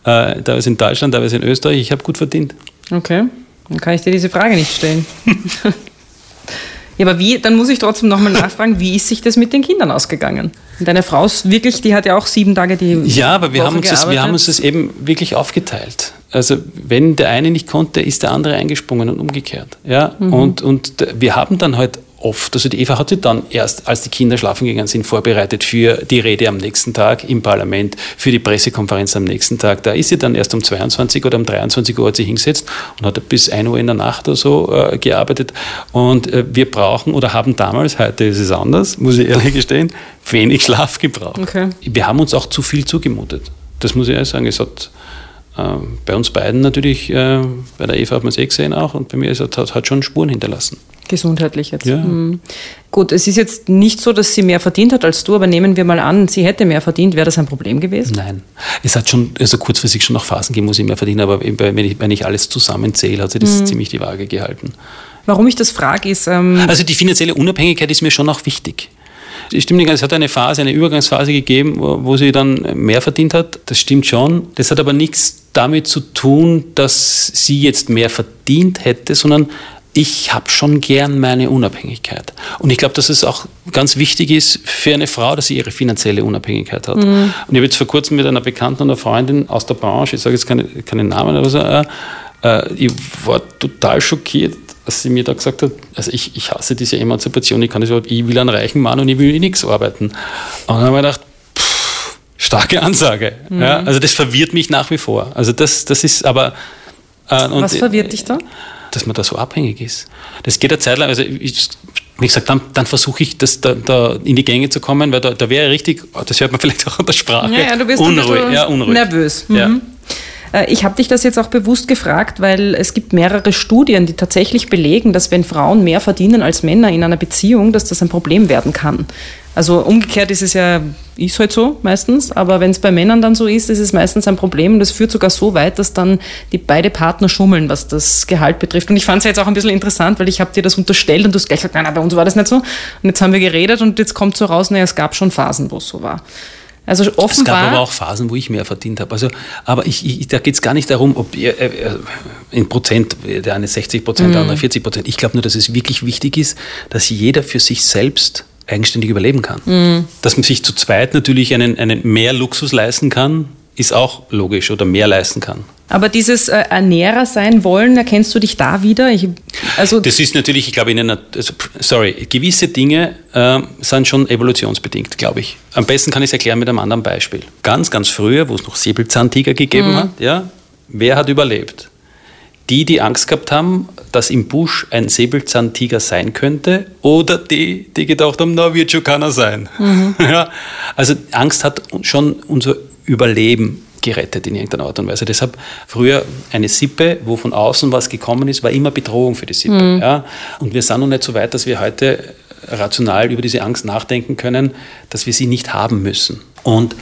äh, teilweise in Deutschland, teilweise in Österreich, ich habe gut verdient. Okay, dann kann ich dir diese Frage nicht stellen. ja, aber wie, dann muss ich trotzdem nochmal nachfragen, wie ist sich das mit den Kindern ausgegangen? Deine Frau ist wirklich, die hat ja auch sieben Tage die Ja, aber wir Woche haben, uns das, wir gearbeitet. haben uns das eben wirklich aufgeteilt. Also wenn der eine nicht konnte, ist der andere eingesprungen und umgekehrt. Ja? Mhm. Und, und wir haben dann halt oft, also die Eva hat sich dann erst, als die Kinder schlafen gegangen sind, vorbereitet für die Rede am nächsten Tag im Parlament, für die Pressekonferenz am nächsten Tag. Da ist sie dann erst um 22 oder um 23 Uhr hat sie hingesetzt und hat bis 1 Uhr in der Nacht oder so äh, gearbeitet. Und äh, wir brauchen oder haben damals, heute ist es anders, muss ich ehrlich gestehen, wenig Schlaf gebraucht. Okay. Wir haben uns auch zu viel zugemutet. Das muss ich ehrlich sagen. Es hat äh, bei uns beiden natürlich, äh, bei der Eva hat man es eh gesehen auch und bei mir ist es, hat, hat schon Spuren hinterlassen. Gesundheitlich jetzt. Ja. Mhm. Gut, es ist jetzt nicht so, dass sie mehr verdient hat als du, aber nehmen wir mal an, sie hätte mehr verdient, wäre das ein Problem gewesen? Nein. Es hat schon, also kurzfristig schon noch Phasen gegeben, wo sie mehr verdienen, aber wenn ich, wenn ich alles zusammenzähle, hat sie das ziemlich die Waage gehalten. Warum ich das frage, ist, ähm, Also die finanzielle Unabhängigkeit ist mir schon auch wichtig. Es stimmt nicht, ganz, es hat eine Phase, eine Übergangsphase gegeben, wo, wo sie dann mehr verdient hat. Das stimmt schon. Das hat aber nichts damit zu tun, dass sie jetzt mehr verdient hätte, sondern ich habe schon gern meine Unabhängigkeit. Und ich glaube, dass es auch ganz wichtig ist für eine Frau, dass sie ihre finanzielle Unabhängigkeit hat. Und ich habe jetzt vor kurzem mit einer Bekannten und einer Freundin aus der Branche, ich sage jetzt keine, keinen Namen oder so, äh, äh, ich war total schockiert, dass sie mir da gesagt hat, also ich, ich hasse diese Emanzipation, ich kann das überhaupt, ich will einen reichen Mann und ich will nichts arbeiten. Und dann habe ich gedacht, pff, starke Ansage. Ja, also das verwirrt mich nach wie vor. Also das, das ist aber... Äh, was verwirrt dich da? dass man da so abhängig ist. Das geht eine Zeit lang, also ich, wie gesagt, dann, dann versuche ich, das da, da in die Gänge zu kommen, weil da, da wäre richtig, das hört man vielleicht auch an der Sprache, Ja, ja, du bist unruhig. Ja, unruhig. nervös. Ja. Mhm. Äh, Ich habe dich das jetzt auch bewusst gefragt, weil es gibt mehrere Studien, die tatsächlich belegen, dass wenn Frauen mehr verdienen als Männer in einer Beziehung, dass das ein Problem werden kann. Also umgekehrt ist es ja, ist halt so meistens, aber wenn es bei Männern dann so ist, ist es meistens ein Problem und das führt sogar so weit, dass dann die beide Partner schummeln, was das Gehalt betrifft. Und ich fand es jetzt auch ein bisschen interessant, weil ich habe dir das unterstellt und du hast gleich gesagt, nein, nein, bei uns war das nicht so. Und jetzt haben wir geredet und jetzt kommt so raus, naja, es gab schon Phasen, wo es so war. Also Es offenbar. gab aber auch Phasen, wo ich mehr verdient habe. Also, aber ich, ich, da geht es gar nicht darum, ob ihr, äh, äh, in Prozent, der eine 60 Prozent, der andere 40 Prozent. Ich glaube nur, dass es wirklich wichtig ist, dass jeder für sich selbst eigenständig überleben kann. Dass man sich zu zweit natürlich einen, einen mehr Luxus leisten kann, ist auch logisch oder mehr leisten kann. Aber dieses äh, Ernährer sein wollen, erkennst du dich da wieder? Ich, also Das ist natürlich, ich glaube, in einer, also, sorry, gewisse Dinge äh, sind schon evolutionsbedingt, glaube ich. Am besten kann ich es erklären mit einem anderen Beispiel. Ganz, ganz früher, wo es noch Säbelzahntiger gegeben hat, ja, wer hat überlebt? Die, die Angst gehabt haben, dass im Busch ein Säbelzahntiger sein könnte, oder die, die gedacht haben, na, wird schon keiner sein. Ja, also Angst hat schon unser Überleben gerettet in irgendeiner Art und Weise. Deshalb früher eine Sippe, wo von außen was gekommen ist, war immer Bedrohung für die Sippe. Ja? Und wir sind noch nicht so weit, dass wir heute rational über diese Angst nachdenken können, dass wir sie nicht haben müssen. Und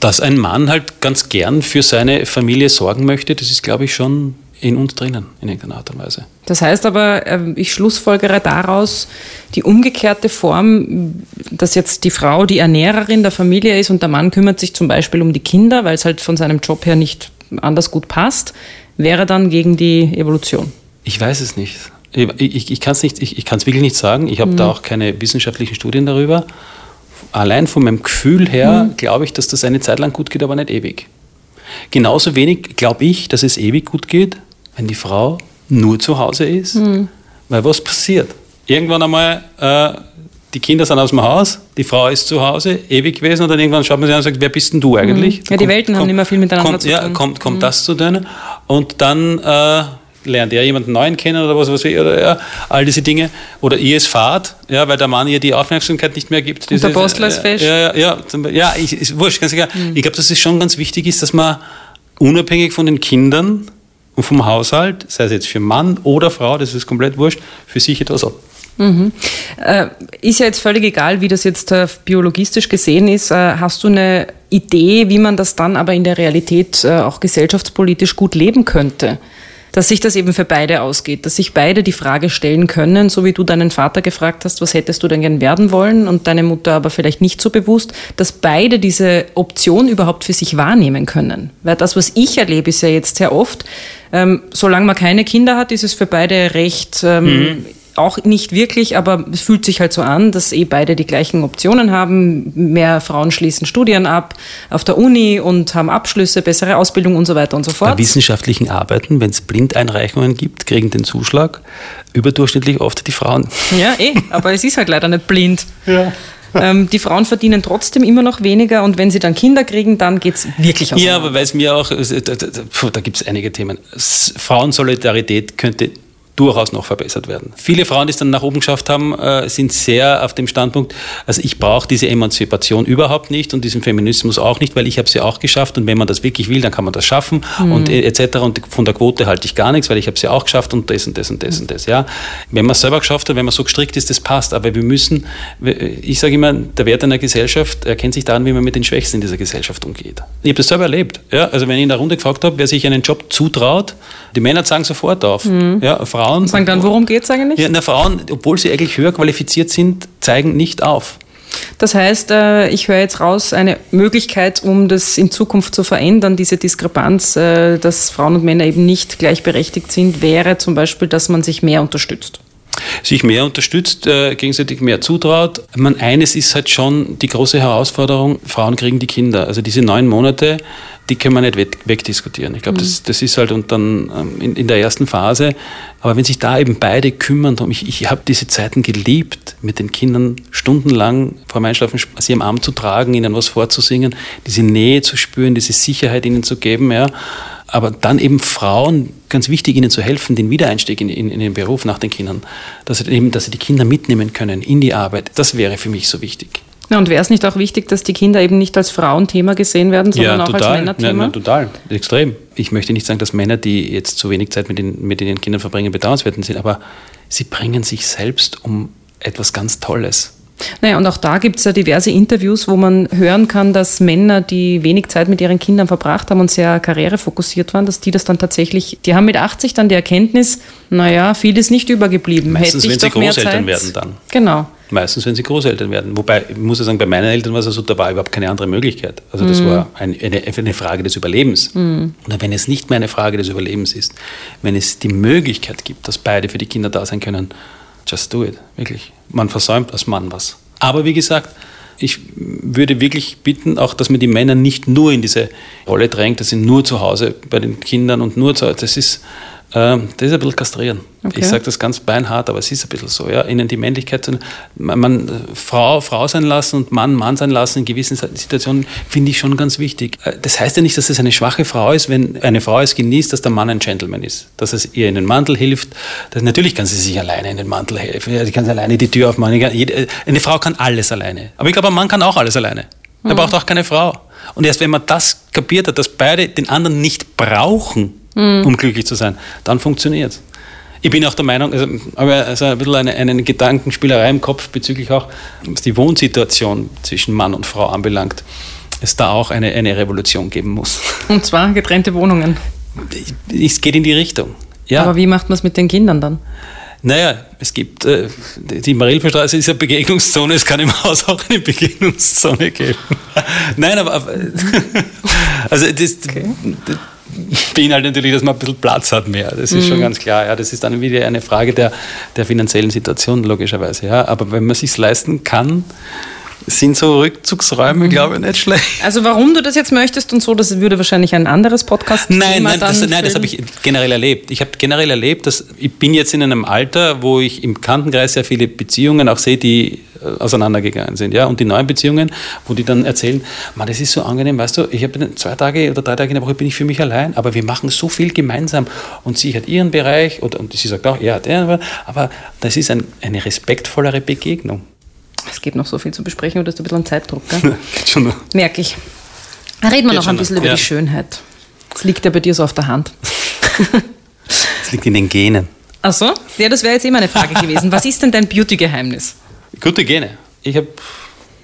dass ein Mann halt ganz gern für seine Familie sorgen möchte, das ist, glaube ich, schon in uns drinnen, in irgendeiner Art und Weise. das heißt aber, ähm, ich schlussfolgere daraus die umgekehrte Form, dass jetzt die Frau die Ernährerin der Familie ist und der Mann kümmert sich zum Beispiel um die Kinder, weil es halt von seinem Job her nicht anders gut passt, wäre dann gegen die Evolution. Ich weiß es nicht. Ich, ich, ich kann es nicht, ich, ich kann's wirklich nicht sagen. Ich habe da auch keine wissenschaftlichen Studien darüber. Allein von meinem Gefühl her glaube ich, dass das eine Zeit lang gut geht, aber nicht ewig. Genauso wenig glaube ich, dass es ewig gut geht, wenn die Frau nur zu Hause ist. Weil was passiert? Irgendwann einmal, äh, die Kinder sind aus dem Haus, die Frau ist zu Hause, ewig gewesen, und dann irgendwann schaut man sich an und sagt, wer bist denn du eigentlich? Ja, die Welten haben nicht mehr viel miteinander kommt, zu ja, tun. Kommt, kommt das zu denen? Und dann äh, lernt er jemanden neuen kennen oder was weiß ich, oder ja, all diese Dinge. Oder ihr es fahrt, ja, weil der Mann ihr die Aufmerksamkeit nicht mehr gibt. Und der Dieses, Postler ist äh, fest. Ja, ja, ja, ja ich, ist wurscht, ganz egal. Mhm. Ich glaube, dass es schon ganz wichtig ist, dass man unabhängig von den Kindern und vom Haushalt, sei es jetzt für Mann oder Frau, das ist komplett wurscht, für sich etwas Mhm. Äh, ist ja jetzt völlig egal, wie das jetzt äh, biologistisch gesehen ist. Äh, hast du eine Idee, wie man das dann aber in der Realität äh, auch gesellschaftspolitisch gut leben könnte? Dass sich das eben für beide ausgeht, dass sich beide die Frage stellen können, so wie du deinen Vater gefragt hast, was hättest du denn gern werden wollen und deine Mutter aber vielleicht nicht so bewusst, dass beide diese Option überhaupt für sich wahrnehmen können. Weil das, was ich erlebe, ist ja jetzt sehr oft, ähm, solange man keine Kinder hat, ist es für beide recht ähm, mhm auch nicht wirklich, aber es fühlt sich halt so an, dass eh beide die gleichen Optionen haben. Mehr Frauen schließen Studien ab auf der Uni und haben Abschlüsse, bessere Ausbildung und so weiter und so fort. Bei wissenschaftlichen Arbeiten, wenn es Blindeinreichungen gibt, kriegen den Zuschlag überdurchschnittlich oft die Frauen. Ja, eh, aber es ist halt leider nicht blind. Ja. Ähm, die Frauen verdienen trotzdem immer noch weniger und wenn sie dann Kinder kriegen, dann geht es wirklich aus. Ja, aber weil es mir auch, da, da, da gibt es einige Themen. Frauensolidarität könnte durchaus noch verbessert werden. Viele Frauen, die es dann nach oben geschafft haben, äh, sind sehr auf dem Standpunkt, also ich brauche diese Emanzipation überhaupt nicht und diesen Feminismus auch nicht, weil ich habe sie auch geschafft und wenn man das wirklich will, dann kann man das schaffen mhm. und etc. Und von der Quote halte ich gar nichts, weil ich habe sie auch geschafft und das und das und das und das. Ja, wenn man es selber geschafft hat, wenn man so gestrickt ist, das passt. Aber wir müssen, ich sage immer, der Wert einer Gesellschaft erkennt sich daran, wie man mit den Schwächsten in dieser Gesellschaft umgeht. Ich habe das selber erlebt. Ja, also wenn ich in der Runde gefragt habe, wer sich einen Job zutraut, die Männer sagen sofort auf. Mhm. Ja, Frauen Frauen. Sagen dann, worum geht es eigentlich? Ja, na, Frauen, obwohl sie eigentlich höher qualifiziert sind, zeigen nicht auf. Das heißt, äh, ich höre jetzt raus, eine Möglichkeit, um das in Zukunft zu verändern, diese Diskrepanz, äh, dass Frauen und Männer eben nicht gleichberechtigt sind, wäre zum Beispiel, dass man sich mehr unterstützt sich mehr unterstützt, äh, gegenseitig mehr zutraut. Man, eines ist halt schon die große Herausforderung, Frauen kriegen die Kinder. Also diese neun Monate, die können wir nicht wegdiskutieren. Ich glaube, mhm. das, das ist halt und dann ähm, in, in, der ersten Phase. Aber wenn sich da eben beide kümmern, ich, ich habe diese Zeiten geliebt, mit den Kindern stundenlang vor dem Einschlafen sie am Arm zu tragen, ihnen was vorzusingen, diese Nähe zu spüren, diese Sicherheit ihnen zu geben, ja. Aber dann eben Frauen, ganz wichtig, ihnen zu helfen, den Wiedereinstieg in, in, in den Beruf nach den Kindern, dass sie, eben, dass sie die Kinder mitnehmen können in die Arbeit, das wäre für mich so wichtig. Ja, und wäre es nicht auch wichtig, dass die Kinder eben nicht als Frauenthema gesehen werden, sondern ja, auch total. als Männerthema? Ja, total, extrem. Ich möchte nicht sagen, dass Männer, die jetzt zu wenig Zeit mit, den, mit ihren Kindern verbringen, bedauernswert sind, aber sie bringen sich selbst um etwas ganz Tolles. Naja, und auch da gibt es ja diverse Interviews, wo man hören kann, dass Männer, die wenig Zeit mit ihren Kindern verbracht haben und sehr karrierefokussiert waren, dass die das dann tatsächlich, die haben mit 80 dann die Erkenntnis, naja, viel ist nicht übergeblieben. Meistens, Hätte wenn sie Großeltern werden dann. Genau. Meistens, wenn sie Großeltern werden. Wobei, ich muss ja sagen, bei meinen Eltern war es so, da war überhaupt keine andere Möglichkeit. Also das mm. war ein, eine, eine, Frage des Überlebens. Mm. Und wenn es nicht mehr eine Frage des Überlebens ist, wenn es die Möglichkeit gibt, dass beide für die Kinder da sein können, just do it, wirklich. Man versäumt als Mann was. Aber wie gesagt, ich würde wirklich bitten, auch, dass man die Männer nicht nur in diese Rolle drängt, dass sie nur zu Hause bei den Kindern und nur zu Hause, das ist, das ist ein bisschen kastrieren. Okay. Ich sage das ganz beinhart, aber es ist ein bisschen so. Ja? Ihnen die Männlichkeit, man, man, Frau Frau sein lassen und Mann Mann sein lassen in gewissen Situationen, finde ich schon ganz wichtig. Äh, das heißt ja nicht, dass es eine schwache Frau ist, wenn eine Frau es genießt, dass der Mann ein Gentleman ist. Dass es ihr in den Mantel hilft. Das, natürlich kann sie sich alleine in den Mantel helfen. Ja, sie kann alleine die Tür aufmachen. Eine Frau kann alles alleine. Aber ich glaube, ein Mann kann auch alles alleine. Er mhm. braucht auch keine Frau. Und erst wenn man das kapiert hat, dass beide den anderen nicht brauchen, mhm. um glücklich zu sein. Dann funktioniert es. Ich bin auch der Meinung, also, aber also ein bisschen eine, eine Gedankenspielerei im Kopf bezüglich auch, was die Wohnsituation zwischen Mann und Frau anbelangt, es da auch eine, eine Revolution geben muss. Und zwar getrennte Wohnungen. Es geht in die Richtung. Ja. Aber wie macht man es mit den Kindern dann? Naja, es gibt, äh, die Marilferstraße ist ja Begegnungszone, es kann im Haus auch eine Begegnungszone geben. Nein, aber, also das, okay. Beinhaltet natürlich, dass man ein bisschen Platz hat mehr. Das ist mhm. schon ganz klar. Ja. Das ist dann wieder eine Frage der, der finanziellen Situation, logischerweise. Ja. Aber wenn man es sich leisten kann, sind so Rückzugsräume, mhm. glaube ich, nicht schlecht. Also warum du das jetzt möchtest und so, das würde wahrscheinlich ein anderes Podcast Nein, nein, das, nein, das habe ich generell erlebt. Ich habe generell erlebt, dass ich bin jetzt in einem Alter, wo ich im Kantenkreis sehr viele Beziehungen auch sehe, die äh, auseinandergegangen sind. Ja? Und die neuen Beziehungen, wo die dann erzählen, man, das ist so angenehm, weißt du, ich habe zwei Tage oder drei Tage in der Woche bin ich für mich allein, aber wir machen so viel gemeinsam. Und sie hat ihren Bereich und, und sie sagt auch, ja, der, aber das ist ein, eine respektvollere Begegnung. Es gibt noch so viel zu besprechen, oder du ein bisschen an Zeitdruck, gell? schon noch. Merke ich. Reden wir noch ein bisschen noch. über ja. die Schönheit. Das liegt ja bei dir so auf der Hand. Es liegt in den Genen. Ach so? Ja, das wäre jetzt eh meine Frage gewesen. Was ist denn dein Beauty-Geheimnis? Gute Gene. Ich habe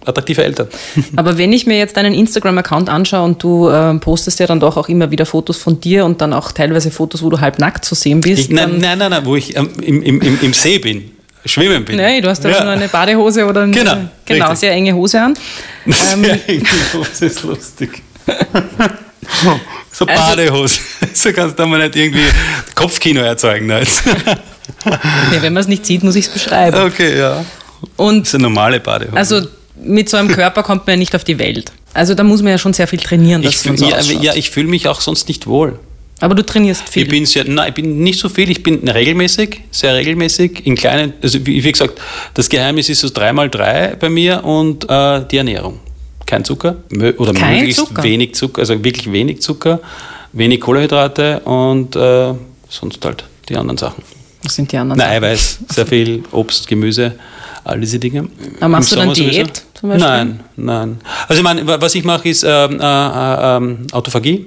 attraktive Eltern. Aber wenn ich mir jetzt deinen Instagram-Account anschaue und du äh, postest ja dann doch auch immer wieder Fotos von dir und dann auch teilweise Fotos, wo du halb nackt zu sehen bist. Ich, nein, nein, nein, nein, wo ich ähm, im, im, im, im See bin, schwimmen bin. Nein, du hast ja, Ja. schon eine Badehose oder eine, Genau, genau richtig. sehr enge Hose an. Ähm, Das ist lustig. So Also- Badehose. So kannst du mal nicht irgendwie Kopfkino erzeugen. Ne? ja, wenn man es nicht sieht, muss ich es beschreiben. Okay, ja. Das Und ist eine normale Badehose. also mit so einem Körper kommt man ja nicht auf die Welt. Also da muss man ja schon sehr viel trainieren, dass ich, fühl- so ja, ja, ich fühle mich auch sonst nicht wohl. Aber du trainierst viel. Ich bin sehr, nein, ich bin nicht so viel, ich bin regelmäßig, sehr regelmäßig, in kleinen, also wie, wie gesagt, das Geheimnis ist so 3x3 bei mir und äh, die Ernährung. Kein Zucker oder Kein möglichst Zucker? wenig Zucker, also wirklich wenig Zucker, wenig Kohlenhydrate und äh, sonst halt die anderen Sachen. Was sind die anderen? Nein, Sachen? Eiweiß, sehr viel Obst, Gemüse, all diese Dinge. Aber machst Im du dann Sommer sowieso. Diät zum Beispiel? Nein, nein. Also ich meine, wa- was ich mache, ist ähm, äh, äh, ähm, Autophagie.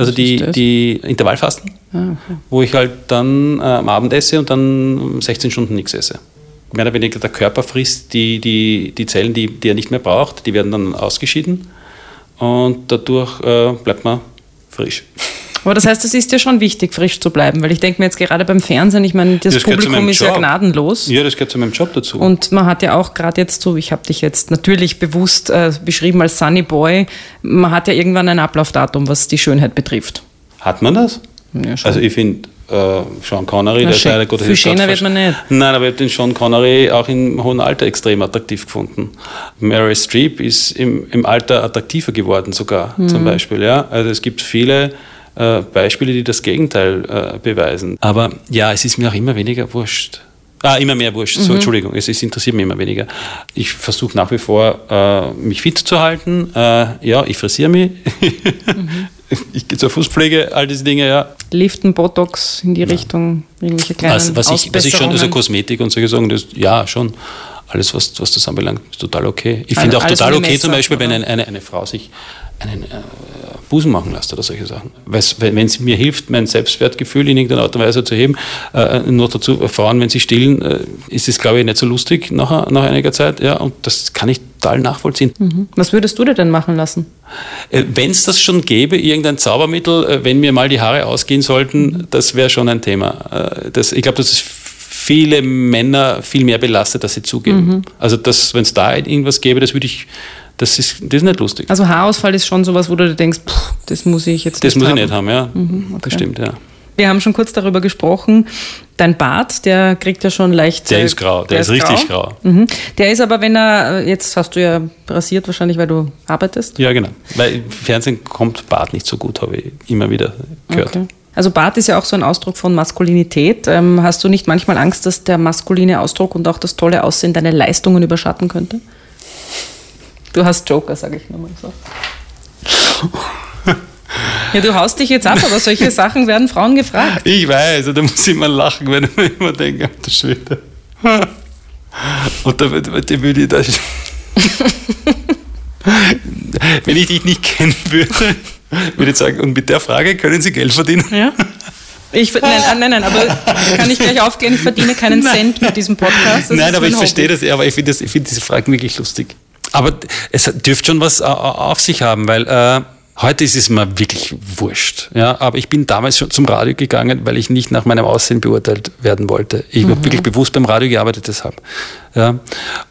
Also die, die Intervallfasten, Ah, wo ich halt dann äh, am Abend esse und dann 16 Stunden nichts esse. Mehr oder weniger der Körper frisst die, die, die Zellen, die, die er nicht mehr braucht, die werden dann ausgeschieden und dadurch äh, bleibt man frisch. Aber das heißt, es ist dir schon wichtig, frisch zu bleiben, weil ich denke mir jetzt gerade beim Fernsehen, ich meine, das, Das Publikum ist ja Job. gnadenlos. Ja, das gehört zu meinem Job dazu. Und man hat ja auch gerade jetzt so, ich habe dich jetzt natürlich bewusst äh, beschrieben als Sunny Boy, man hat ja irgendwann ein Ablaufdatum, was die Schönheit betrifft. Hat man das? Ja, schon. Also ich finde äh, Sean Connery, Na, der ist leider Gottes Viel schöner wird man nicht. Nein, aber ich habe den Sean Connery auch im hohen Alter extrem attraktiv gefunden. Meryl Streep ist im, im Alter attraktiver geworden sogar, Mhm. zum Beispiel. Ja? Also es gibt viele äh, Beispiele, die das Gegenteil äh, beweisen. Aber ja, es ist mir auch immer weniger wurscht. Ah, immer mehr wurscht. Mhm. So, Entschuldigung, es, es interessiert mich immer weniger. Ich versuche nach wie vor, äh, mich fit zu halten. Äh, ja, ich frisiere mich. Mhm. Ich gehe zur Fußpflege, all diese Dinge, ja. Liften, Botox in die Richtung, irgendwelche kleinen Was, was, ich, was ich schon, also. Kosmetik und solche Sachen, das, ja, schon. Alles, was, was das anbelangt, ist total okay. Ich Also finde auch alles total okay zum Beispiel, wenn oder? eine, eine, Frau sich einen äh, Busen machen lässt oder solche Sachen. Weil's, wenn wenn es mir hilft, mein Selbstwertgefühl in irgendeiner Art und Weise zu heben, äh, nur dazu, äh, Frauen, wenn sie stillen, äh, ist es, glaube ich, nicht so lustig nach, nach einiger Zeit. Ja, und das kann ich total nachvollziehen. Mhm. Was würdest du dir denn machen lassen? Wenn es das schon gäbe, irgendein Zaubermittel, äh, wenn mir mal die Haare ausgehen sollten, das wäre schon ein Thema. Äh, Das, ich glaube, dass es viele Männer viel mehr belastet, dass sie zugeben. Also wenn es da irgendwas gäbe, das würde ich, das ist, das ist nicht lustig. Also Haarausfall ist schon sowas, wo du dir denkst, pff, das muss ich jetzt Das nicht muss haben. ich nicht haben, ja. okay. Das stimmt, ja. Wir haben schon kurz darüber gesprochen. Dein Bart, der kriegt ja schon leicht. Der äh, ist grau, der ist richtig grau. Mhm. Der ist aber, wenn er, äh, jetzt hast du ja rasiert wahrscheinlich, weil du arbeitest. Ja, genau. Weil im Fernsehen kommt Bart nicht so gut, habe ich immer wieder gehört. Okay. Also Bart ist ja auch so ein Ausdruck von Maskulinität. Ähm, hast du nicht manchmal Angst, dass der maskuline Ausdruck und auch das tolle Aussehen deine Leistungen überschatten könnte? Du hast Joker, sage ich nur mal so. Ja, du haust dich jetzt ab, aber solche Sachen werden Frauen gefragt. Ich weiß, da muss ich immer lachen, wenn ich mir immer denke, alter Schwede. Und da, da, da würde ich da. wenn ich dich nicht kennen würde, würde ich sagen, und mit der Frage können Sie Geld verdienen? Ja? Ich, nein, ah, nein, nein, aber kann ich gleich aufklären, ich verdiene keinen Cent mit diesem Podcast. Das Nein, aber ich verstehe Hobby. das, ja, aber ich finde find diese Fragen wirklich lustig. Aber es dürfte schon was äh, auf sich haben, weil äh, heute ist es mir wirklich wurscht. Ja, aber ich bin damals schon zum Radio gegangen, weil ich nicht nach meinem Aussehen beurteilt werden wollte. Ich habe wirklich bewusst beim Radio gearbeitet deshalb. Ja.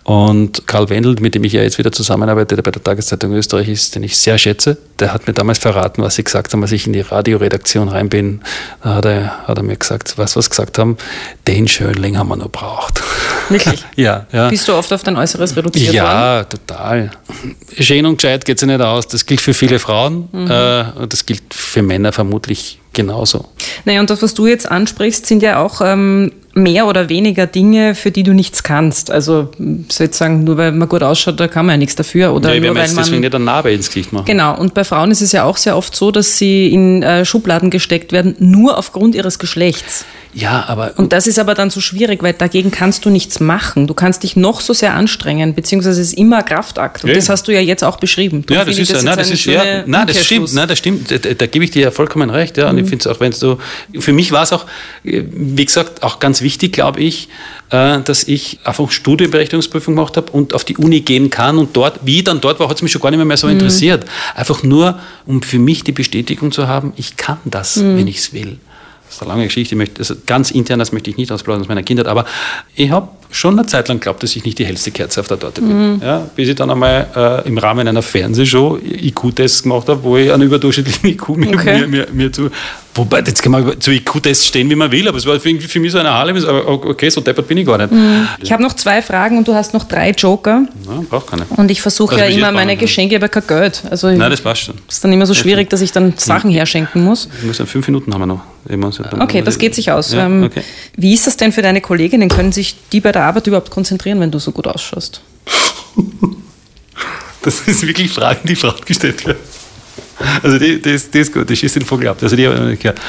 Und Karl Wendel, mit dem ich ja jetzt wieder zusammenarbeite, der bei der Tageszeitung Österreich ist, den ich sehr schätze, der hat mir damals verraten, was sie gesagt haben, als ich in die Radioredaktion rein bin. Da hat er, hat er mir gesagt, was was gesagt haben, den Schönling haben wir noch braucht. Wirklich? ja, ja. Bist du oft auf dein Äußeres reduziert worden? Ja, total. Schön und gescheit geht es ja nicht aus. Das gilt für viele Frauen äh, und das gilt für Männer vermutlich genauso. Naja, und das, was du jetzt ansprichst, sind ja auch ähm, mehr oder weniger Dinge, für die du nichts kannst. Also sozusagen, nur weil man gut ausschaut, da kann man ja nichts dafür. Oder ja, nur weil man deswegen nicht eine Narbe ins Gesicht machen. Genau, und bei Frauen ist es ja auch sehr oft so, dass sie in äh, Schubladen gesteckt werden, nur aufgrund ihres Geschlechts. Ja, aber Und das ist aber dann so schwierig, weil dagegen kannst du nichts machen. Du kannst dich noch so sehr anstrengen, beziehungsweise es ist immer ein Kraftakt. Und Ja. das hast du ja jetzt auch beschrieben. Darum Ja, das ist, nein, das ist, ja, nein, das stimmt, nein, das stimmt, da, da, da gebe ich dir ja vollkommen recht, ja, und Mhm. ich finde es auch, wenn du, für mich war es auch, äh, wie gesagt, auch ganz wichtig, glaube ich, äh, dass ich einfach Studienberechtigungsprüfung gemacht habe und auf die Uni gehen kann und dort, wie ich dann dort war, hat es mich schon gar nicht mehr, mehr so Mhm. interessiert. Einfach nur, um für mich die Bestätigung zu haben, ich kann das, Mhm. wenn ich es will. Das ist eine lange Geschichte, ich möchte, also ganz intern, das möchte ich nicht ausplaudern aus meiner Kindheit, aber ich habe schon eine Zeit lang geglaubt, dass ich nicht die hellste Kerze auf der Torte bin. Mhm. Ja, bis ich dann einmal äh, im Rahmen einer Fernsehshow IQ-Tests gemacht habe, wo ich einen überdurchschnittlichen IQ mir, Okay. mir, mir, mir zu. Wobei, jetzt kann man zu IQ-Tests stehen, wie man will, aber es war für, für mich so eine aber okay, so deppert bin ich gar nicht. Ich habe noch zwei Fragen und du hast noch drei Joker. Ja, braucht keine. Und ich versuche Also ja immer meine Geschenke, aber kein Geld. Also Nein, das passt schon. ist dann immer so schwierig, dass ich dann Sachen herschenken muss. Wir müssen fünf Minuten haben wir noch. Ich muss- dann- Okay, das geht sich aus. Ja, Ähm, okay. Wie ist das denn für deine Kolleginnen? Können sich die bei der Arbeit überhaupt konzentrieren, wenn du so gut ausschaust? Das sind wirklich Fragen, die Frauen gestellt werden. Also die, die, ist, die ist gut, die schießt den Vogel ab. Also die habe ich noch nicht gehört.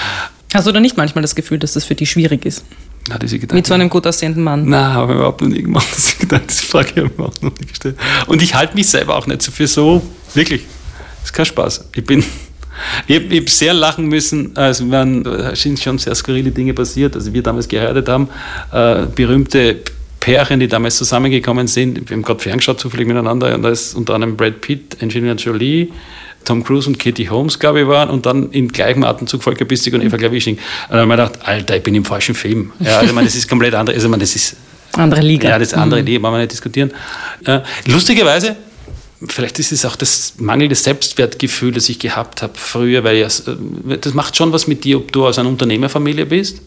Hast du da nicht manchmal das Gefühl, dass das für dich schwierig ist? Na, diese Gedanken. Mit so einem gut aussehenden Mann? Nein, habe ich überhaupt noch nie gemacht. Diese, Gedanken, diese Frage habe ich mir auch noch nie gestellt. Und ich halte mich selber auch nicht so für so, wirklich. Das ist kein Spaß. Ich bin, ich habe hab sehr lachen müssen, also man, da sind schon sehr skurrile Dinge passiert. Also wir damals geheiratet haben, äh, berühmte Pärchen, die damals zusammengekommen sind. Wir haben gerade ferngeschaut zufällig miteinander und da ist unter anderem Brad Pitt, Angelina Jolie, Tom Cruise und Katie Holmes, glaube ich, waren und dann im gleichen Atemzug Volker Bistig und Eva Klawischnik. Und dann habe ich mir gedacht, Alter, ich bin im falschen Film. Ja, also ich meine, das ist komplett anders. Also ich meine, das ist Andere Liga. ja, das ist andere Idee, wollen wir nicht diskutieren. Äh, lustigerweise, vielleicht ist es auch das mangelnde Selbstwertgefühl, das ich gehabt habe früher, weil ja, äh, das macht schon was mit dir, ob du aus einer Unternehmerfamilie bist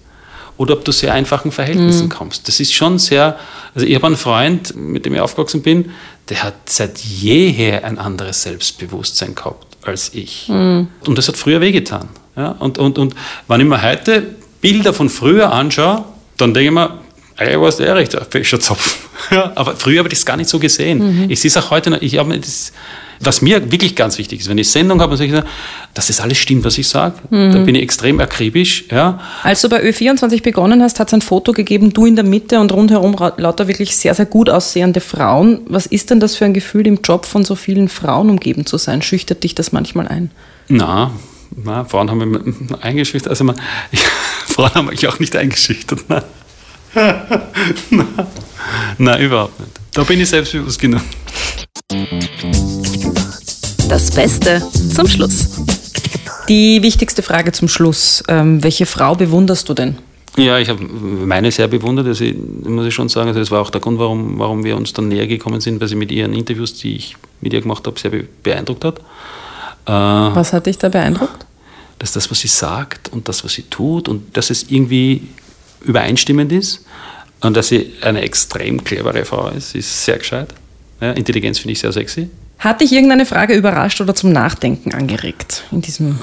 oder ob du sehr einfachen Verhältnissen kommst. Das ist schon sehr, also ich habe einen Freund, mit dem ich aufgewachsen bin, der hat seit jeher ein anderes Selbstbewusstsein gehabt als ich. Und das hat früher wehgetan. Ja? Und, und, und wenn ich mir heute Bilder von früher anschaue, dann denke ich mir, eigentlich war es der recht ein fescher Zopf. Ja, aber früher habe ich das gar nicht so gesehen. Ich sehe es auch heute noch. Ich habe das, was mir wirklich ganz wichtig ist, wenn ich Sendung habe, dass das alles stimmt, was ich sage. Da bin ich extrem akribisch. Ja. Als du bei Ö24 begonnen hast, hat es ein Foto gegeben, du in der Mitte und rundherum lauter wirklich sehr, sehr gut aussehende Frauen. Was ist denn das für ein Gefühl, im Job von so vielen Frauen umgeben zu sein? Schüchtert dich das manchmal ein? Na, na, Frauen haben mich eingeschüchtert. Also man, Frauen haben mich auch nicht eingeschüchtert. Nein. Nein. Nein, überhaupt nicht. Da bin ich selbstbewusst genug. Das Beste zum Schluss. Die wichtigste Frage zum Schluss. Ähm, welche Frau bewunderst du denn? Ja, ich habe meine sehr bewundert, also ich, muss ich schon sagen, also das war auch der Grund, warum, warum wir uns dann näher gekommen sind, weil sie mit ihren Interviews, die ich mit ihr gemacht habe, sehr be beeindruckt hat. Äh, Was hat dich da beeindruckt? dass das, was sie sagt und das, was sie tut und dass es irgendwie übereinstimmend ist und dass sie eine extrem clevere Frau ist. Sie ist sehr gescheit. Ja, Intelligenz finde ich sehr sexy. Hat dich irgendeine Frage überrascht oder zum Nachdenken angeregt in diesem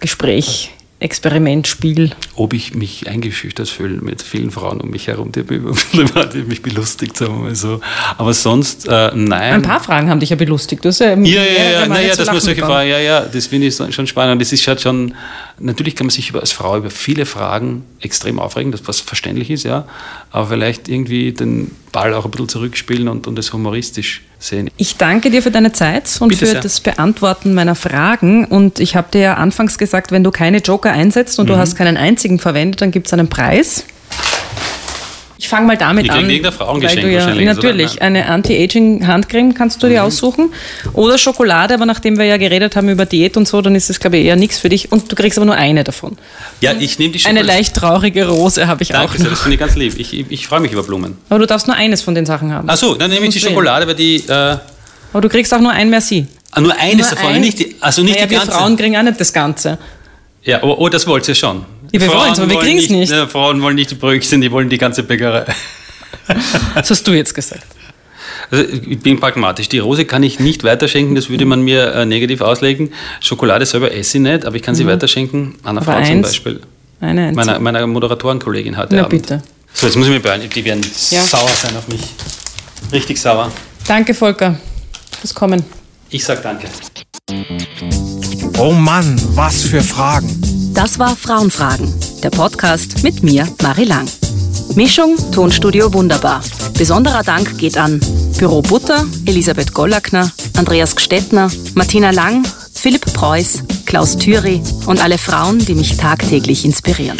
Gespräch, Experiment, Spiel? Ob ich mich eingeschüchtert fühle mit vielen Frauen um mich herum, die die mich belustigt, sagen wir mal so. Aber sonst, äh, nein. Ein paar Fragen haben dich ja belustigt. Du hast ja, Ja, ja, ja, naja, solche. Fragen, ja, ja, das finde ich schon spannend. Das ist halt schon, natürlich kann man sich über, als Frau über viele Fragen extrem aufregen, das was verständlich ist, ja, aber vielleicht irgendwie den Ball auch ein bisschen zurückspielen und, und das humoristisch sehen. Ich danke dir für deine Zeit und Bitte für sehr. das Beantworten meiner Fragen. Und ich habe dir ja anfangs gesagt, wenn du keine Joker einsetzt und du Mhm. hast keinen einzigen verwendet, dann gibt es einen Preis. Ich fange mal damit Ich an. irgendein Frauengeschenk weil du ja, wahrscheinlich, oder? Natürlich, Nein. Mhm. eine Anti-Aging-Handcreme kannst du dir aussuchen. Oder Schokolade, aber nachdem wir ja geredet haben über Diät und so, dann ist es, glaube ich, eher nichts für dich. Und du kriegst aber nur eine davon. Ja, ich nehme die Eine leicht traurige Rose habe ich auch Danke sehr, noch. das finde ich ganz lieb. Ich, ich, ich freue mich über Blumen. Aber du darfst nur eines von den Sachen haben. Achso, dann nehme ich die. Schokolade, weil die, äh, Aber du kriegst auch nur ein Merci. ah, nur eines Nur davon, ein- nicht die, also nicht naja, die wir ganze. Frauen kriegen auch nicht das Ganze. Ja, oh, oh, das wollt ihr schon. Ja, wir wollen's, aber wir wollen kriegen's nicht. Ja, Frauen wollen nicht die Brötchen, die wollen die ganze Bäckerei. Das hast du jetzt gesagt. Also ich bin pragmatisch. Die Rose kann ich nicht weiterschenken, das würde man mir äh, negativ auslegen. Schokolade selber esse ich nicht, aber ich kann sie weiterschenken. Einer Mhm. Aber Frau zum eins? Beispiel. Eine einzige. Meiner, meiner Moderatorenkollegin heute Na Abend. bitte. So, jetzt muss ich mich beeilen. Die werden Ja. sauer sein auf mich. Richtig sauer. Danke, Volker, fürs Kommen. Ich sag danke. Oh Mann, was für Fragen. Das war Frauenfragen, der Podcast mit mir, Marie Lang. Mischung, Tonstudio wunderbar. Besonderer Dank geht an Büro Butter, Elisabeth Gollackner, Andreas Gstettner, Martina Lang, Philipp Preuß, Klaus Thüry und alle Frauen, die mich tagtäglich inspirieren.